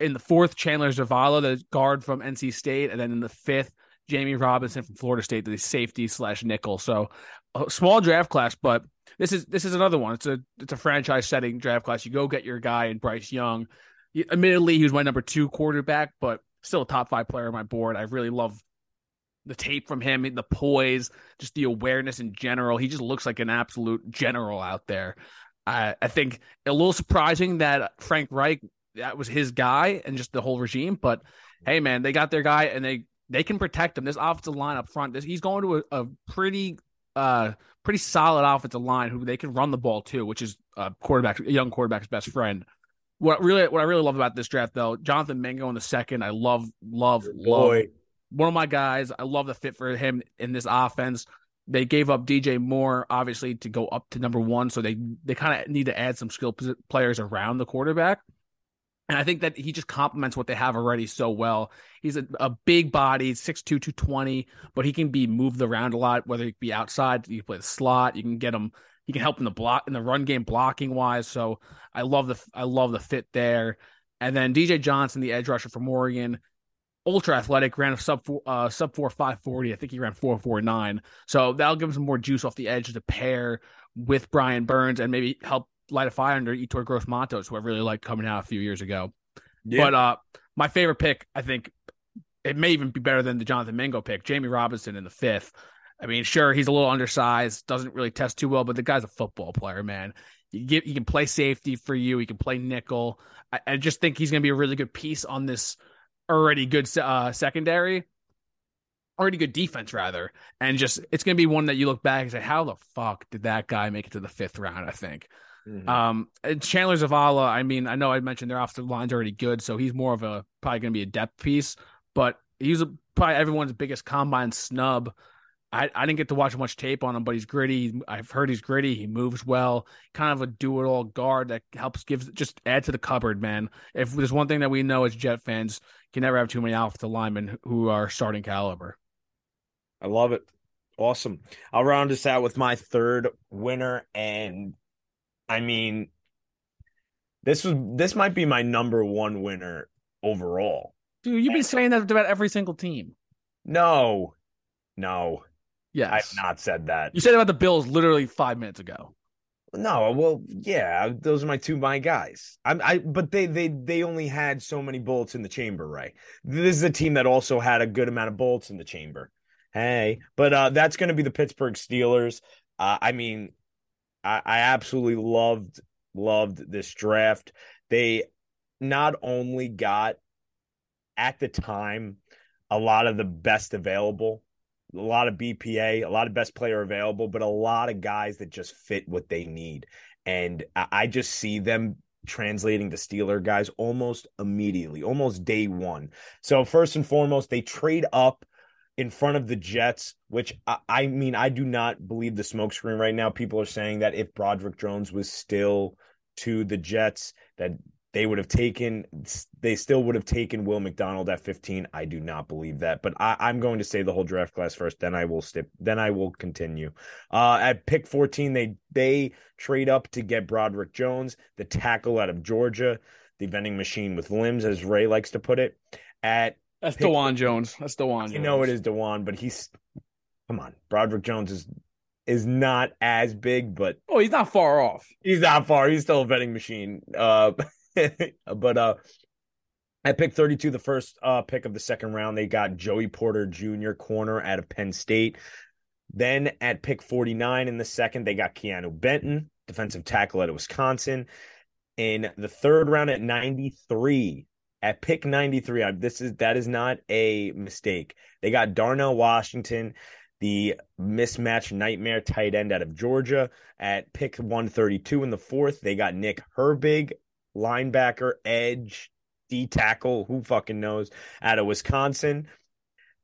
In the fourth, Chandler Zavala, the guard from NC State, and then in the fifth, Jammie Robinson from Florida State, the safety slash nickel. So, a small draft class, but this is this is another one. It's a it's a franchise setting draft class. You go get your guy in Bryce Young. Admittedly, he was my number two quarterback, but still a top five player on my board. I really love the tape from him, the poise, just the awareness in general. He just looks like an absolute general out there. I, I think a little surprising that Frank Reich that was his guy and just the whole regime. But hey, man, they got their guy and they they can protect him. This offensive line up front, this, he's going to a, a pretty uh pretty solid offensive line who they can run the ball too, which is a quarterback, a young quarterback's best friend. What really what I really love about this draft though, Jonathan Mingo in the second, I love love love one of my guys. I love the fit for him in this offense. They gave up DJ Moore, obviously, to go up to number one. So they they kind of need to add some skill players around the quarterback. And I think that he just complements what they have already so well. He's a, a big body, 6'2, 220, but he can be moved around a lot, whether he be outside, you can play the slot, you can get him, he can help in the block in the run game blocking wise. So I love the I love the fit there. And then DJ Johnson, the edge rusher from Oregon, ultra athletic, ran a sub four, uh, sub four five forty. I think he ran four four nine. So that'll give him some more juice off the edge to pair with Brian Burns and maybe help light a fire under Yetur Gross Matos, who I really liked coming out a few years ago. Yeah. But uh, my favorite pick, I think, it may even be better than the Jonathan Mingo pick, Jammie Robinson in the fifth. I mean, sure, he's a little undersized, doesn't really test too well, but the guy's a football player, man. You get, he can play safety for you. He can play nickel. I, I just think he's going to be a really good piece on this already good uh, secondary, already good defense rather, and just it's going to be one that you look back and say, how the fuck did that guy make it to the fifth round? I think. Mm-hmm. Um, Chandler Zavala. I mean, I know I mentioned their offensive line's already good, so he's more of a probably going to be a depth piece, but he's a, probably everyone's biggest combine snub I, I didn't get to watch much tape on him, but he's gritty. I've heard he's gritty. He moves well. Kind of a do it all guard that helps give just add to the cupboard, man. If there's one thing that we know as Jet fans, can never have too many offensive linemen who are starting caliber. I love it. Awesome. I'll round this out with my third winner, and I mean, this was this might be my number one winner overall. Dude, you've been saying that about every single team. No, no, Yes. I have not said that. You said about the Bills literally five minutes ago. No, well, yeah, those are my two my guys. I'm, I, but they, they, they only had so many bullets in the chamber, right? This is a team that also had a good amount of bullets in the chamber. Hey, but uh, that's going to be the Pittsburgh Steelers. Uh, I mean, I, I absolutely loved, loved this draft. They not only got at the time a lot of the best available a lot of BPA, a lot of best player available, but a lot of guys that just fit what they need. And I just see them translating to Steeler guys almost immediately, almost day one. So, first and foremost, they trade up in front of the Jets, which I, I mean, I do not believe the smokescreen right now. People are saying that if Broderick Jones was still to the Jets, that they would have taken they still would have taken Will McDonald at 15. I do not believe that, but I, am going to say the whole draft class first, then I will stip then I will continue. Uh, at pick 14, they they trade up to get Broderick Jones, the tackle out of Georgia, the vending machine with limbs, as Ray likes to put it. At that's pick, Dawand Jones. That's Dawand You know it is Dawand, but he's come on. Broderick Jones is is not as big, but oh, he's not far off. He's not far. He's still a vending machine. Uh but uh at pick 32, the first uh, pick of the second round, they got Joey Porter Jr., corner out of Penn State. Then at pick 49 in the second, they got Keanu Benton, defensive tackle out of Wisconsin. In the third round at 93, at pick 93, this is that is not a mistake. They got Darnell Washington, the mismatch nightmare tight end out of Georgia. At pick 132 in the fourth, they got Nick Herbig, linebacker, edge, D tackle, who fucking knows, out of Wisconsin.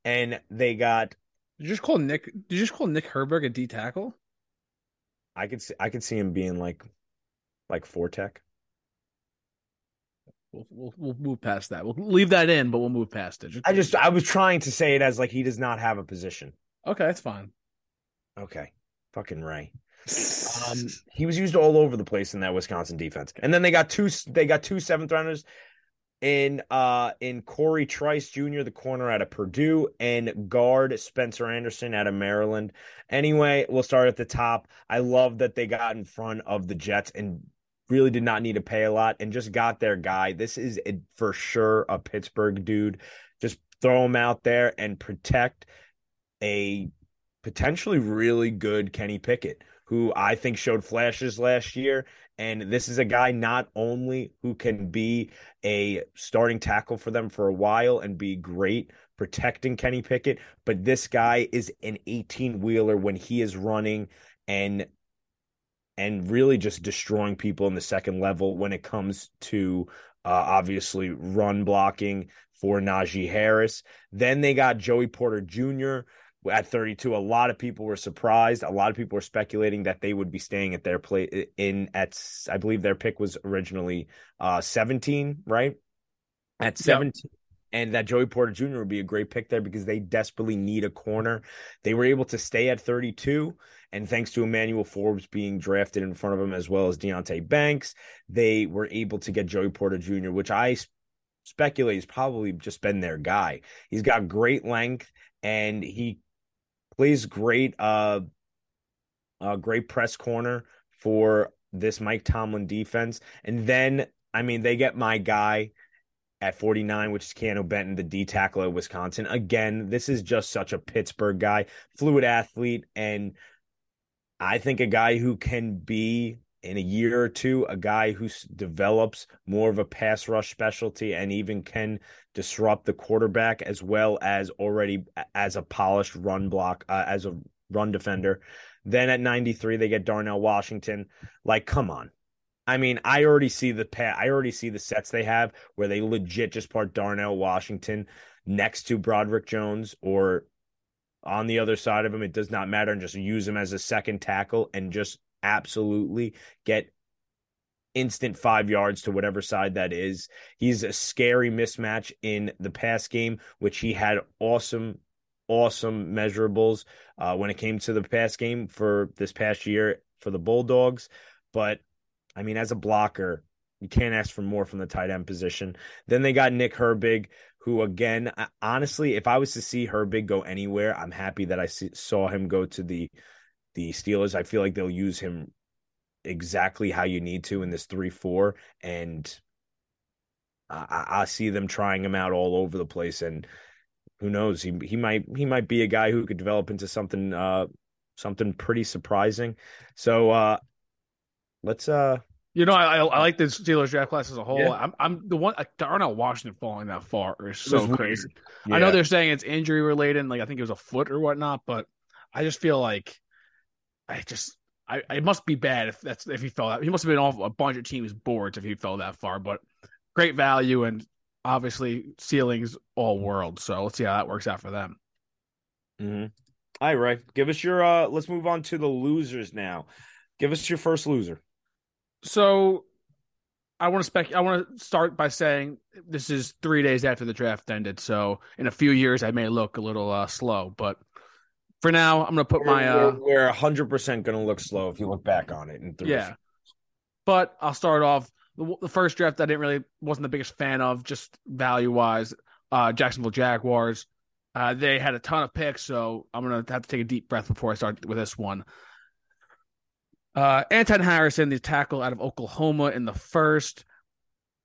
And they got Did you just call Nick did you just call Nick Herbig a D tackle? I could see I could see him being like like four tech. We'll, we'll, we'll move past that. We'll leave that in, but we'll move past it. Just, I just I was trying to say it as like he does not have a position. Okay, that's fine. Okay. Fucking Ray. Um, he was used all over the place in that Wisconsin defense. And then they got two they got two seventh rounders in uh in Cory Trice Jr., the corner out of Purdue, and guard Spencer Anderson out of Maryland. Anyway, we'll start at the top. I love that they got in front of the Jets and really did not need to pay a lot and just got their guy. This is a, for sure a Pittsburgh dude. Just throw him out there and protect a potentially really good Kenny Pickett who I think showed flashes last year. And this is a guy not only who can be a starting tackle for them for a while and be great protecting Kenny Pickett, but this guy is an 18 wheeler when he is running and and really just destroying people in the second level when it comes to uh, obviously run blocking for Najee Harris. Then they got Joey Porter Jr., at 32 a lot of people were surprised. A lot of people were speculating that they would be staying at their play in at i believe their pick was originally uh 17 right? At 17 yep. and that joey porter jr would be a great pick there because they desperately need a corner. They were able to stay at 32 and thanks to emmanuel forbes being drafted in front of them as well as deonte banks they were able to get joey porter jr which i speculate has probably just been their guy. He's got great length and he plays great uh uh great press corner for this Mike Tomlin defense. And then I mean they get my guy at 49, which is Keanu Benton, the D tackle at Wisconsin. Again, this is just such a Pittsburgh guy, fluid athlete, and I think a guy who can be in a year or two, a guy who develops more of a pass rush specialty and even can disrupt the quarterback as well as already as a polished run block, uh, as a run defender. Then at 93, they get Darnell Washington. Like, come on. I mean, I already see the pat. I already see the sets they have where they legit just part Darnell Washington next to Broderick Jones or on the other side of him. It does not matter, and just use him as a second tackle and just absolutely get instant five yards to whatever side that is. He's a scary mismatch in the pass game, which he had awesome, awesome measurables uh, when it came to the pass game for this past year for the Bulldogs. But I mean, as a blocker, you can't ask for more from the tight end position. Then they got Nick Herbig, who again, honestly, if I was to see Herbig go anywhere, I'm happy that I see, saw him go to the the Steelers. I feel like they'll use him exactly how you need to in this three four, and I, I see them trying him out all over the place. And who knows, he he might he might be a guy who could develop into something uh something pretty surprising. So uh let's uh you know, I I like the Steelers draft class as a whole. Yeah. I'm I'm the one Darnell Washington falling that far is so crazy. Yeah. I know they're saying it's injury related, like I think it was a foot or whatnot, but I just feel like I just I it must be bad if that's if he fell that he must have been off a bunch of teams' boards if he fell that far. But great value and obviously ceilings all world. So let's see how that works out for them. Mm-hmm. All right, Ray. Give us your uh let's move on to the losers now. Give us your first loser. So I want to spec. I want to start by saying this is three days after the draft ended. So in a few years, I may look a little uh, slow, but for now, I'm going to put we're, my. Uh, we're 100 percent going to look slow if you look back on it. In three yeah, but I'll start off the, the, first draft. I didn't really wasn't the biggest fan of, just value wise. Uh, Jacksonville Jaguars. Uh, they had a ton of picks, so I'm gonna have to take a deep breath before I start with this one. Uh, Anton Harrison, the tackle out of Oklahoma in the first.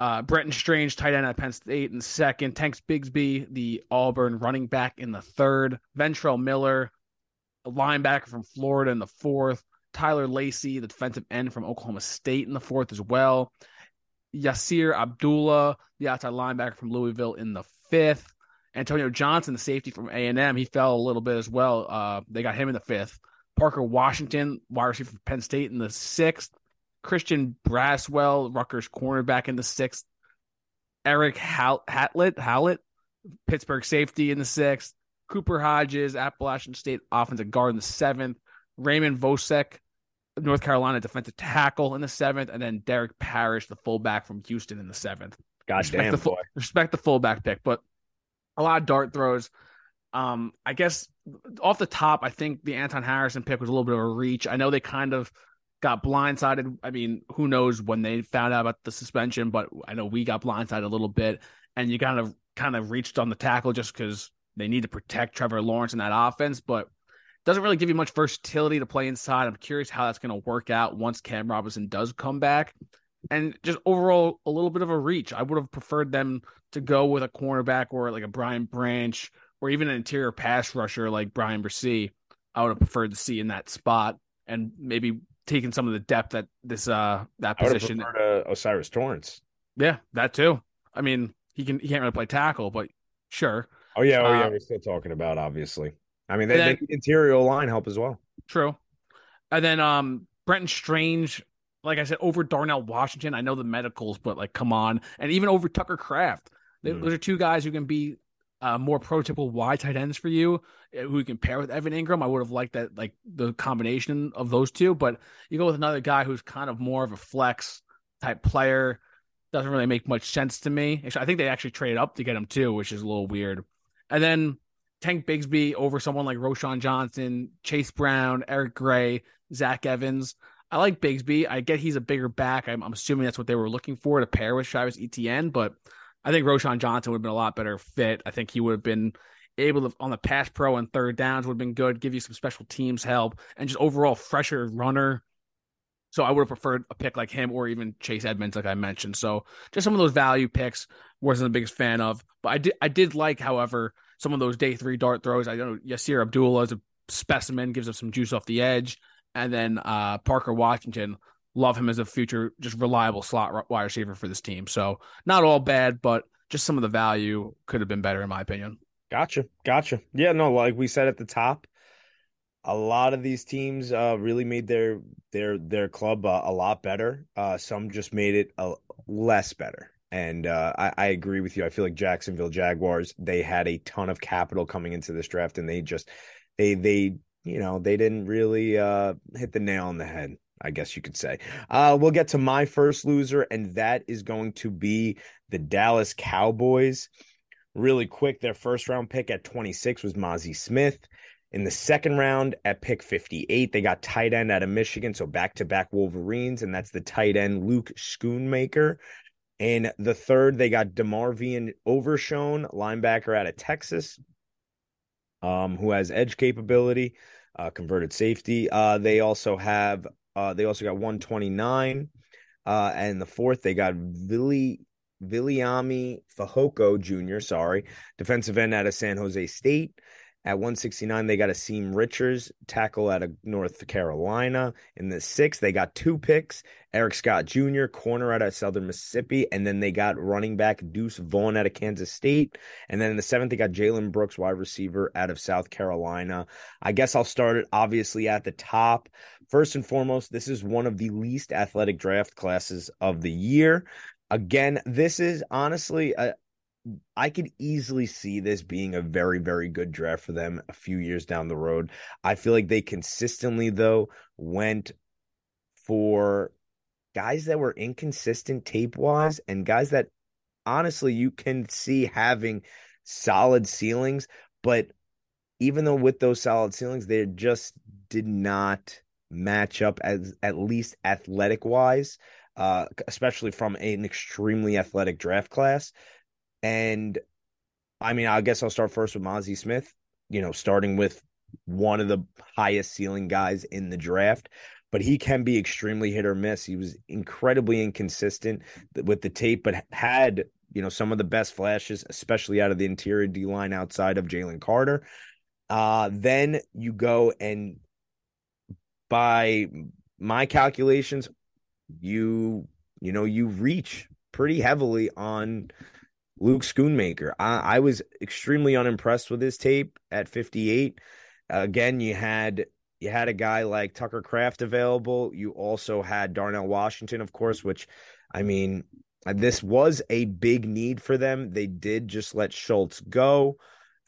Uh, Brenton Strange, tight end at Penn State in second. Tanks Bigsby, the Auburn running back in the third. Ventrell Miller, linebacker from Florida in the fourth. Tyler Lacey, the defensive end from Oklahoma State in the fourth as well. Yasir Abdullah, the outside linebacker from Louisville in the fifth. Antonio Johnson, the safety from A&M, he fell a little bit as well. Uh, they got him in the fifth. Parker Washington, wide receiver from Penn State in the sixth. Christian Braswell, Rutgers cornerback in the sixth. Eric Hatlett, Hallett, Pittsburgh safety in the sixth. Cooper Hodges, Appalachian State offensive guard in the seventh. Raymond Vohasek, North Carolina defensive tackle in the seventh, and then Derek Parish, the fullback from Houston in the seventh. God respect damn, the boy. respect the fullback pick, but a lot of dart throws. Um, I guess off the top, I think the Anton Harrison pick was a little bit of a reach. I know they kind of got blindsided. I mean, who knows when they found out about the suspension, but I know we got blindsided a little bit, and you kind of kind of reached on the tackle just because they need to protect Trevor Lawrence in that offense, but doesn't really give you much versatility to play inside. I'm curious how that's going to work out once Cam Robinson does come back. And just overall, a little bit of a reach. I would have preferred them to go with a cornerback or like a Brian Branch or even an interior pass rusher like Bryan Bresee, I would have preferred to see in that spot and maybe taking some of the depth that this uh that position. I would have O'Cyrus Torrence. Yeah, that too. I mean, he can he can't really play tackle, but sure. Oh yeah, oh yeah, uh, we're still talking about obviously. I mean, they, then, they interior line help as well. True. And then um Brenton Strange, like I said, over Darnell Washington. I know the medicals, but like, come on, and even over Tucker Kraft. Mm. Those are two guys who can be uh, more prototypical wide tight ends for you, uh, who you can pair with Evan Engram. I would have liked that, like the combination of those two. But you go with another guy who's kind of more of a flex type player. Doesn't really make much sense to me. I think they actually traded up to get him too, which is a little weird. And then Tank Bigsby over someone like Roschon Johnson, Chase Brown, Eric Gray, Zach Evans. I like Bigsby. I get he's a bigger back. I'm, I'm assuming that's what they were looking for to pair with Travis Etienne, but I think Roschon Johnson would have been a lot better fit. I think he would have been able to on the pass pro and third downs would have been good, give you some special teams help, and just overall fresher runner. So I would have preferred a pick like him or even Chase Edmonds, like I mentioned. So just some of those value picks wasn't the biggest fan of. But I did I did like, however, some of those day three dart throws. I know Yasir Abdullah is a specimen, gives us some juice off the edge. And then uh, Parker Washington love him as a future just reliable slot wide receiver for this team. So not all bad, but just some of the value could have been better in my opinion. Gotcha. Gotcha. Yeah, no, like we said at the top, a lot of these teams uh, really made their their their club uh, a lot better. Uh, some just made it a less better. And uh, I, I, agree with you. I feel like Jacksonville Jaguars they had a ton of capital coming into this draft, and they just they they you know they didn't really uh, hit the nail on the head. I guess you could say. Uh, we'll get to my first loser, and that is going to be the Dallas Cowboys. Really quick, their first round pick at 26 was Mazi Smith. In the second round at pick 58, they got tight end out of Michigan, so back to back Wolverines, and that's the tight end Luke Schoonmaker. In the third, they got DeMarvion Overshown, linebacker out of Texas, um, who has edge capability, uh, converted safety. Uh, they also have uh, they also got 129. Uh, and the fourth, they got Vili Viliami Fehoko Jr., sorry, defensive end out of San Jose State. At 169, they got Asim Richards, tackle out of North Carolina. In the sixth, they got two picks Eric Scott Jr., corner out of Southern Mississippi. And then they got running back Deuce Vaughn out of Kansas State. And then in the seventh, they got Jalen Brooks, wide receiver out of South Carolina. I guess I'll start it obviously at the top. First and foremost, this is one of the least athletic draft classes of the year. Again, this is honestly a, I could easily see this being a very, very good draft for them a few years down the road. I feel like they consistently, though, went for guys that were inconsistent tape wise and guys that honestly you can see having solid ceilings, but even though with those solid ceilings, they just did not match up as at least athletic wise, uh, especially from an extremely athletic draft class. And I mean, I guess I'll start first with Mazi Smith, you know, starting with one of the highest ceiling guys in the draft, but he can be extremely hit or miss. He was incredibly inconsistent with the tape, but had, you know, some of the best flashes, especially out of the interior D line outside of Jalen Carter. Uh, then you go and by my calculations, you, you know, you reach pretty heavily on Luke Schoonmaker. I, I was extremely unimpressed with his tape at 58. Uh, again, you had you had a guy like Tucker Kraft available. You also had Darnell Washington, of course, which I mean, this was a big need for them. They did just let Schultz go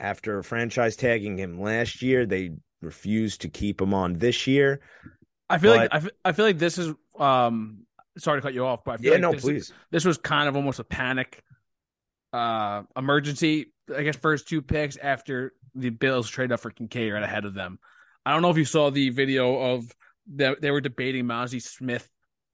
after franchise tagging him last year. They refused to keep him on this year. I feel but, like I feel like this is um sorry to cut you off, but I feel yeah, like no, this, please. This was kind of almost a panic uh emergency, I guess first two picks after the Bills trade up for Kincaid right ahead of them. I don't know if you saw the video of that they were debating Mazi Smith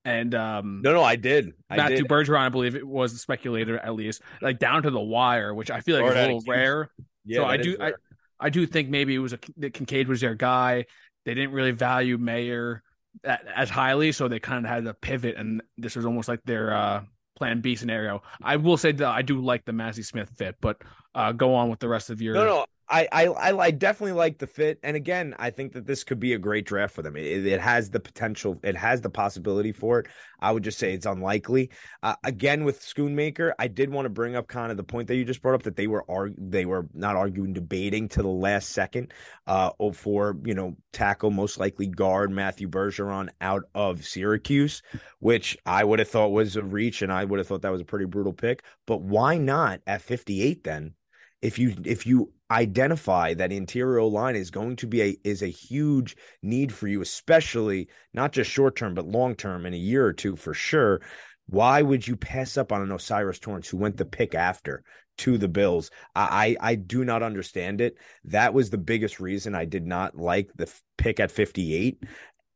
and um no no I did I Matthew did. Bergeron I believe it was the speculator at least like down to the wire which I feel like Lord is a little rare yeah, so I do I, I do think maybe it was a that Kincaid was their guy they didn't really value Mayer as highly so they kind of had to pivot and this was almost like their uh plan B scenario. I will say that I do like the Mazi Smith fit, but uh, go on with the rest of your. No, no, I, I, I definitely like the fit, and again, I think that this could be a great draft for them. It, it has the potential, it has the possibility for it. I would just say it's unlikely. Uh, again, with Schoonmaker, I did want to bring up kind of the point that you just brought up that they were arg- they were not arguing, debating to the last second, uh, for you know tackle most likely guard Matthew Bergeron out of Syracuse, which I would have thought was a reach, and I would have thought that was a pretty brutal pick. But why not at fifty eight then? if you if you identify that interior line is going to be a is a huge need for you especially not just short term but long term in a year or two for sure why would you pass up on an O'Cyrus Torrence who went the pick after to the Bills? I, I, I do not understand it. That was the biggest reason I did not like the pick at 58.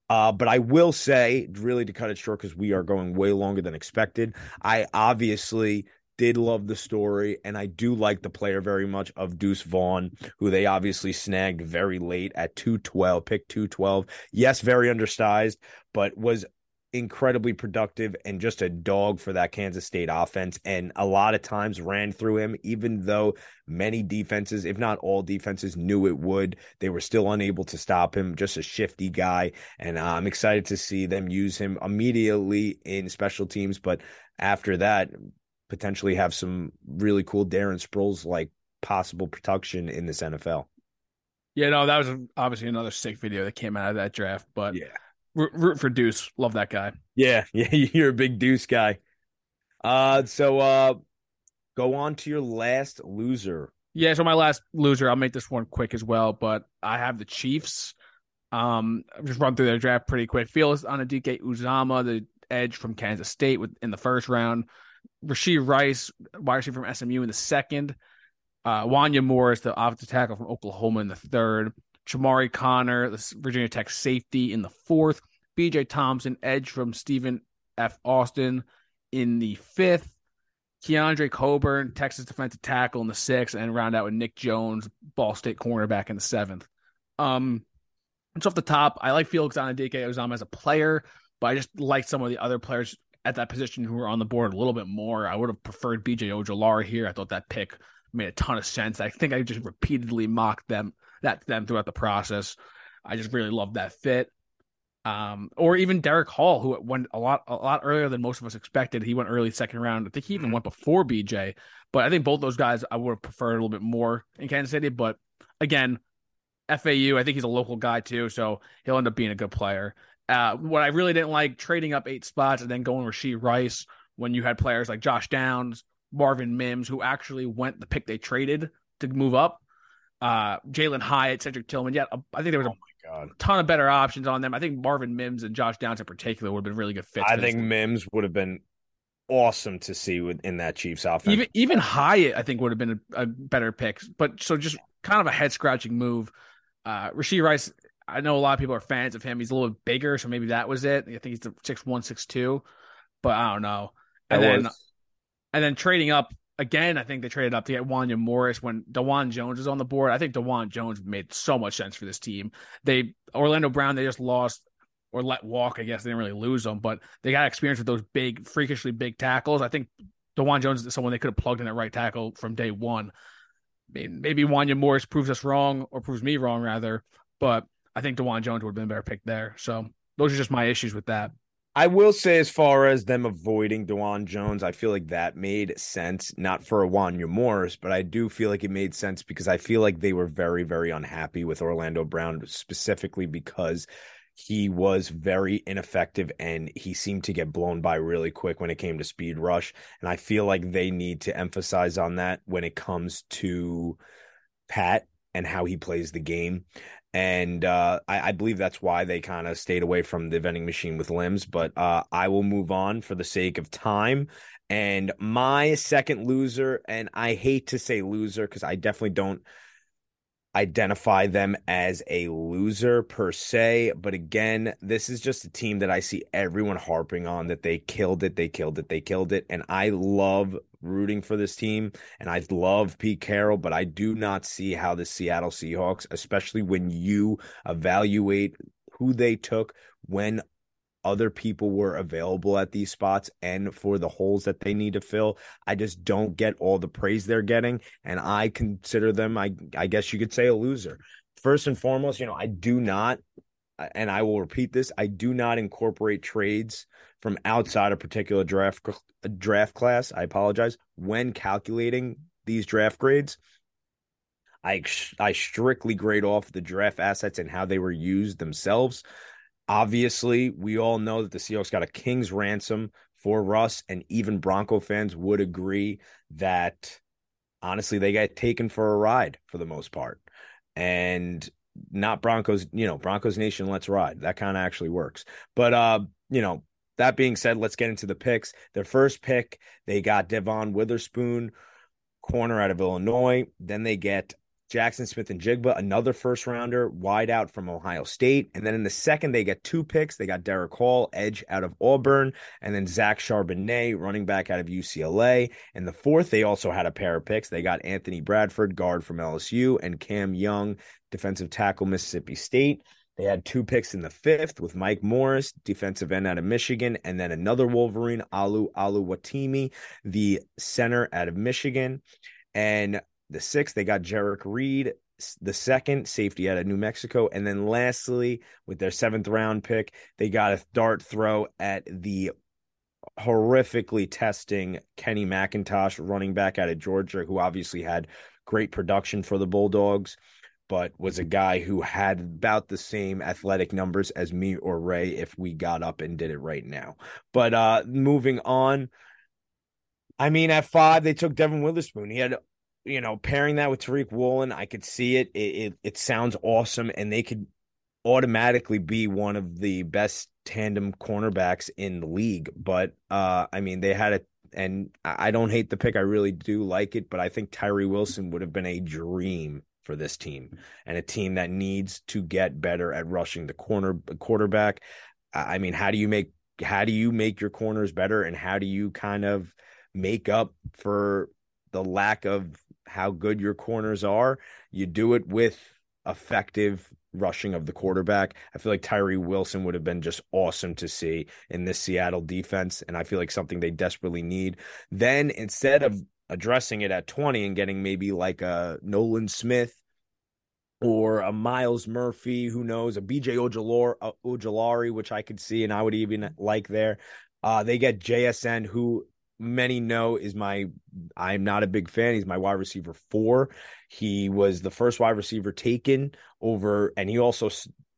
Uh, but I will say, really to cut it short, because we are going way longer than expected. I obviously did love the story, and I do like the player very much of Deuce Vaughn, who they obviously snagged very late at 212, pick 212. Yes, very undersized, but was incredibly productive and just a dog for that Kansas State offense. And a lot of times ran through him, even though many defenses, if not all defenses, knew it would. They were still unable to stop him. Just a shifty guy. And uh, I'm excited to see them use him immediately in special teams. But after that, potentially have some really cool Darren Sproles like possible production in this NFL. Yeah, no, that was obviously another sick video that came out of that draft. But yeah, root, root for Deuce. Love that guy. Yeah, yeah, you're a big Deuce guy. Uh, so uh, go on to your last loser. Yeah, so my last loser, I'll make this one quick as well, but I have the Chiefs. Um, just run through their draft pretty quick. Felix Anudike Uzomah, the edge from Kansas State, with in the first round. Rashee Rice, wide receiver from SMU in the second. Uh, Wanya Morris, the offensive tackle from Oklahoma in the third. Chamarri Connor, the Virginia Tech safety in the fourth. BJ Thompson, edge from Stephen F. Austin in the fifth. Keondre Coburn, Texas defensive tackle in the sixth, and round out with Nick Jones, Ball State cornerback in the seventh. Um, it's off the top. I like Felix Anudike Uzomah as a player, but I just like some of the other players at that position who were on the board a little bit more. I would have preferred BJ Ojulari here. I thought that pick made a ton of sense. I think I just repeatedly mocked them that them throughout the process. I just really love that fit. Um, or even Derick Hall, who went a lot a lot earlier than most of us expected. He went early second round. I think he even went before BJ. But I think both those guys I would have preferred a little bit more in Kansas City. But again, FAU, I think he's a local guy too, so he'll end up being a good player. Uh, what I really didn't like trading up eight spots and then going Rashee Rice when you had players like Josh Downs, Marvin Mims, who actually went the pick they traded to move up. Uh, Jalin Hyatt, Cedric Tillman. Yeah, I think there was a oh ton of better options on them. I think Marvin Mims and Josh Downs in particular would have been really good fits. I think Mims would have been awesome to see within that Chiefs offense. Even even Hyatt, I think, would have been a, a better pick. But so just kind of a head scratching move. Uh, Rashee Rice, I know a lot of people are fans of him. He's a little bigger, so maybe that was it. I think he's the six one, six two, but I don't know. And that then was... and then trading up again, I think they traded up to get Wanya Morris when Dawand Jones is on the board. I think Dawand Jones made so much sense for this team. They Orlando Brown, they just lost or let walk. I guess they didn't really lose them, but they got experience with those big, freakishly big tackles. I think Dawand Jones is someone they could have plugged in at right tackle from day one. I mean, maybe Wanya Morris proves us wrong or proves me wrong rather, but I think Dawand Jones would have been a better pick there. So those are just my issues with that. I will say, as far as them avoiding Dawand Jones, I feel like that made sense, not for Wanya Morris, but I do feel like it made sense because I feel like they were very, very unhappy with Orlando Brown, specifically because he was very ineffective and he seemed to get blown by really quick when it came to speed rush. And I feel like they need to emphasize on that when it comes to Pat and how he plays the game. And uh, I, I, believe that's why they kind of stayed away from the vending machine with limbs. But uh, I will move on for the sake of time. And my second loser, and I hate to say loser because I definitely don't identify them as a loser per se. But again, this is just a team that I see everyone harping on that they killed it, they killed it, they killed it. And I love rooting for this team and I love Pete Carroll, but I do not see how the Seattle Seahawks, especially when you evaluate who they took when other people were available at these spots and for the holes that they need to fill. I just don't get all the praise they're getting. And I consider them, I, I guess you could say, a loser. First and foremost, you know, I do not, and I will repeat this, I do not incorporate trades from outside a particular draft draft class. I apologize when calculating these draft grades. I I strictly grade off the draft assets and how they were used themselves. Obviously, we all know that the Seahawks got a king's ransom for Russ, and even Bronco fans would agree that honestly, they got taken for a ride for the most part. And not Broncos, you know, Broncos Nation, let's ride. That kind of actually works. But uh, you know, that being said, let's get into the picks. Their first pick, they got Devon Witherspoon, corner out of Illinois. Then they get Jaxon Smith-Njigba, another first rounder, wide out from Ohio State. And then in the second, they get two picks. They got Derick Hall, edge out of Auburn, and then Zach Charbonnet, running back out of UCLA. And the fourth, they also had a pair of picks. They got Anthony Bradford, guard from LSU, and Cam Young, defensive tackle, Mississippi State. They had two picks in the fifth with Mike Morris, defensive end out of Michigan, and then another Wolverine, Olu Oluwatimi, the center out of Michigan. And the sixth, they got Jerrick Reed, the second safety out of New Mexico. And then lastly, with their seventh round pick, they got a dart throw at the horrifically testing Kenny McIntosh, running back out of Georgia, who obviously had great production for the Bulldogs, but was a guy who had about the same athletic numbers as me or Ray if we got up and did it right now. But uh moving on. I mean, at five, they took Devon Witherspoon. He had you know, pairing that with Tariq Woolen, I could see it. It, it. it sounds awesome, and they could automatically be one of the best tandem cornerbacks in the league. But uh, I mean, they had it, and I don't hate the pick. I really do like it, but I think Tyree Wilson would have been a dream for this team and a team that needs to get better at rushing the corner quarterback. I mean, how do you make how do you make your corners better, and how do you kind of make up for the lack of how good your corners are. You do it with effective rushing of the quarterback. I feel like Tyree Wilson would have been just awesome to see in this Seattle defense. And I feel like something they desperately need. Then instead of addressing it at 20 and getting maybe like a Nolan Smith or a Myles Murphy, who knows, a BJ uh, Ojulari, which I could see and I would even like there. Uh, they get JSN, who many know is my I'm not a big fan. He's my wide receiver four. He was the first wide receiver taken over, and he also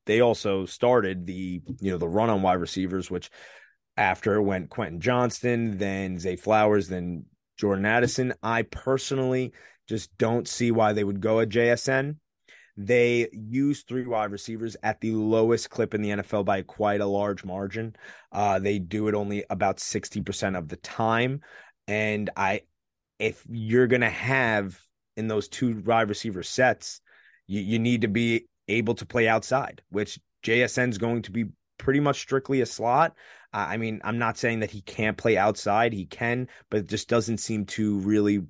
they also started the you know the run on wide receivers, which after went Quentin Johnston, then Zay Flowers, then Jordan Addison. I personally just don't see why they would go at JSN. They use three wide receivers at the lowest clip in the NFL by quite a large margin. Uh, they do it only about 60% of the time. And I, if you're going to have in those two wide receiver sets, you, you need to be able to play outside, which JSN is going to be pretty much strictly a slot. Uh, I mean, I'm not saying that he can't play outside. He can, but it just doesn't seem to really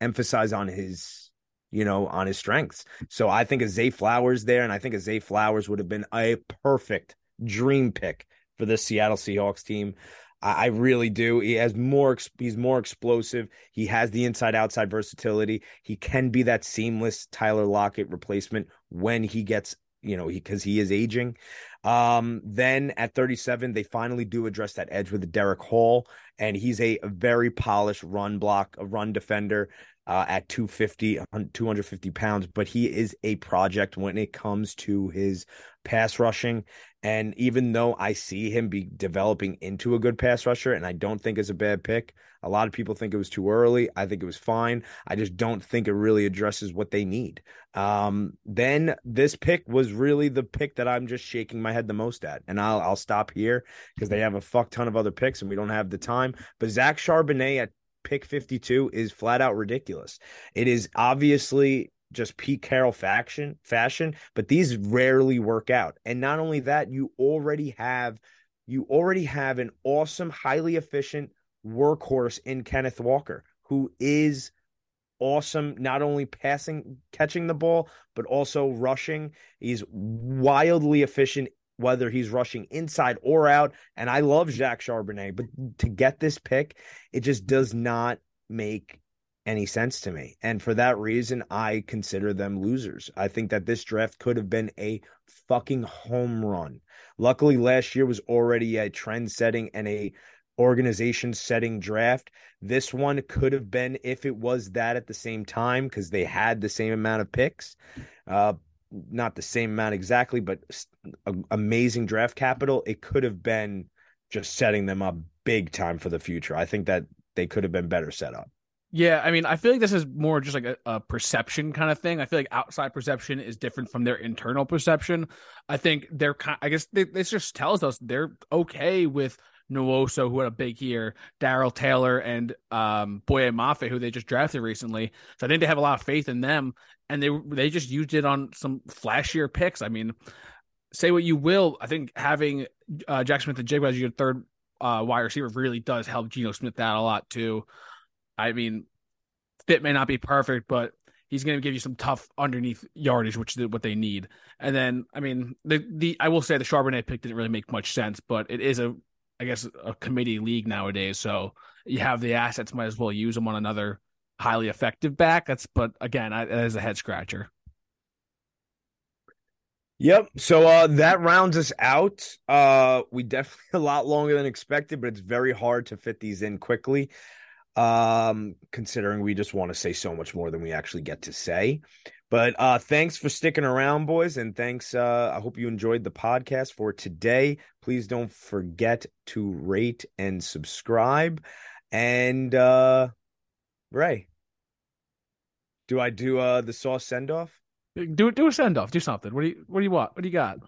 emphasize on his you know, on his strengths. So I think a Zay Flowers there, and I think a Zay Flowers would have been a perfect dream pick for the Seattle Seahawks team. I, really do. He has more. He's more explosive. He has the inside outside versatility. He can be that seamless Tyler Lockett replacement when he gets you know, because he, he, is aging. Um, then at 37, they finally do address that edge with Derick Hall, and he's a, a very polished run block, a run defender uh, at 250, 250 pounds, but he is a project when it comes to his pass rushing. And even though I see him be developing into a good pass rusher, and I don't think it's a bad pick, a lot of people think it was too early. I think it was fine. I just don't think it really addresses what they need. Um, then this pick was really the pick that I'm just shaking my head the most at. And I'll I'll stop here because they have a fuck ton of other picks and we don't have the time. But Zach Charbonnet at pick 52 is flat out ridiculous. It is obviously just Pete Carroll faction fashion, but these rarely work out. And not only that, you already have you already have an awesome, highly efficient workhorse in Kenneth Walker, who is awesome not only passing catching the ball but also rushing he's wildly efficient whether he's rushing inside or out. And I love Jacques Charbonnet, but to get this pick, it just does not make any sense to me. And for that reason, I consider them losers. I think that this draft could have been a fucking home run. Luckily, last year was already a trend setting and a organization setting draft. This one could have been if it was that at the same time because they had the same amount of picks. Uh, not the same amount exactly, but amazing draft capital. It could have been just setting them up big time for the future. I think that they could have been better set up. Yeah, I mean, I feel like this is more just like a, a, perception kind of thing. I feel like outside perception is different from their internal perception. I think they're. I guess they, this just tells us they're okay with Nwosu, who had a big year, Darrell Taylor, and um, Boye Mafe, who they just drafted recently. So I think they have a lot of faith in them, and they they just used it on some flashier picks. I mean, say what you will, I think having uh, Jaxon Smith-Njigba as your third uh, wide receiver really does help Geno Smith out a lot too. I mean, fit may not be perfect, but he's going to give you some tough underneath yardage, which is what they need. And then, I mean, the the I will say the Charbonnet pick didn't really make much sense, but it is a I guess a committee league nowadays. So you have the assets, might as well use them on another highly effective back. That's but again, that is a head scratcher. Yep. So uh that rounds us out. Uh we definitely a lot longer than expected, but it's very hard to fit these in quickly. Um considering we just want to say so much more than we actually get to say. But uh, thanks for sticking around, boys, and thanks. Uh, I hope you enjoyed the podcast for today. Please don't forget to rate and subscribe. And uh, Ray, do I do uh the sauce send off? Do do a send off. Do something. What do you What do you want? What do you got?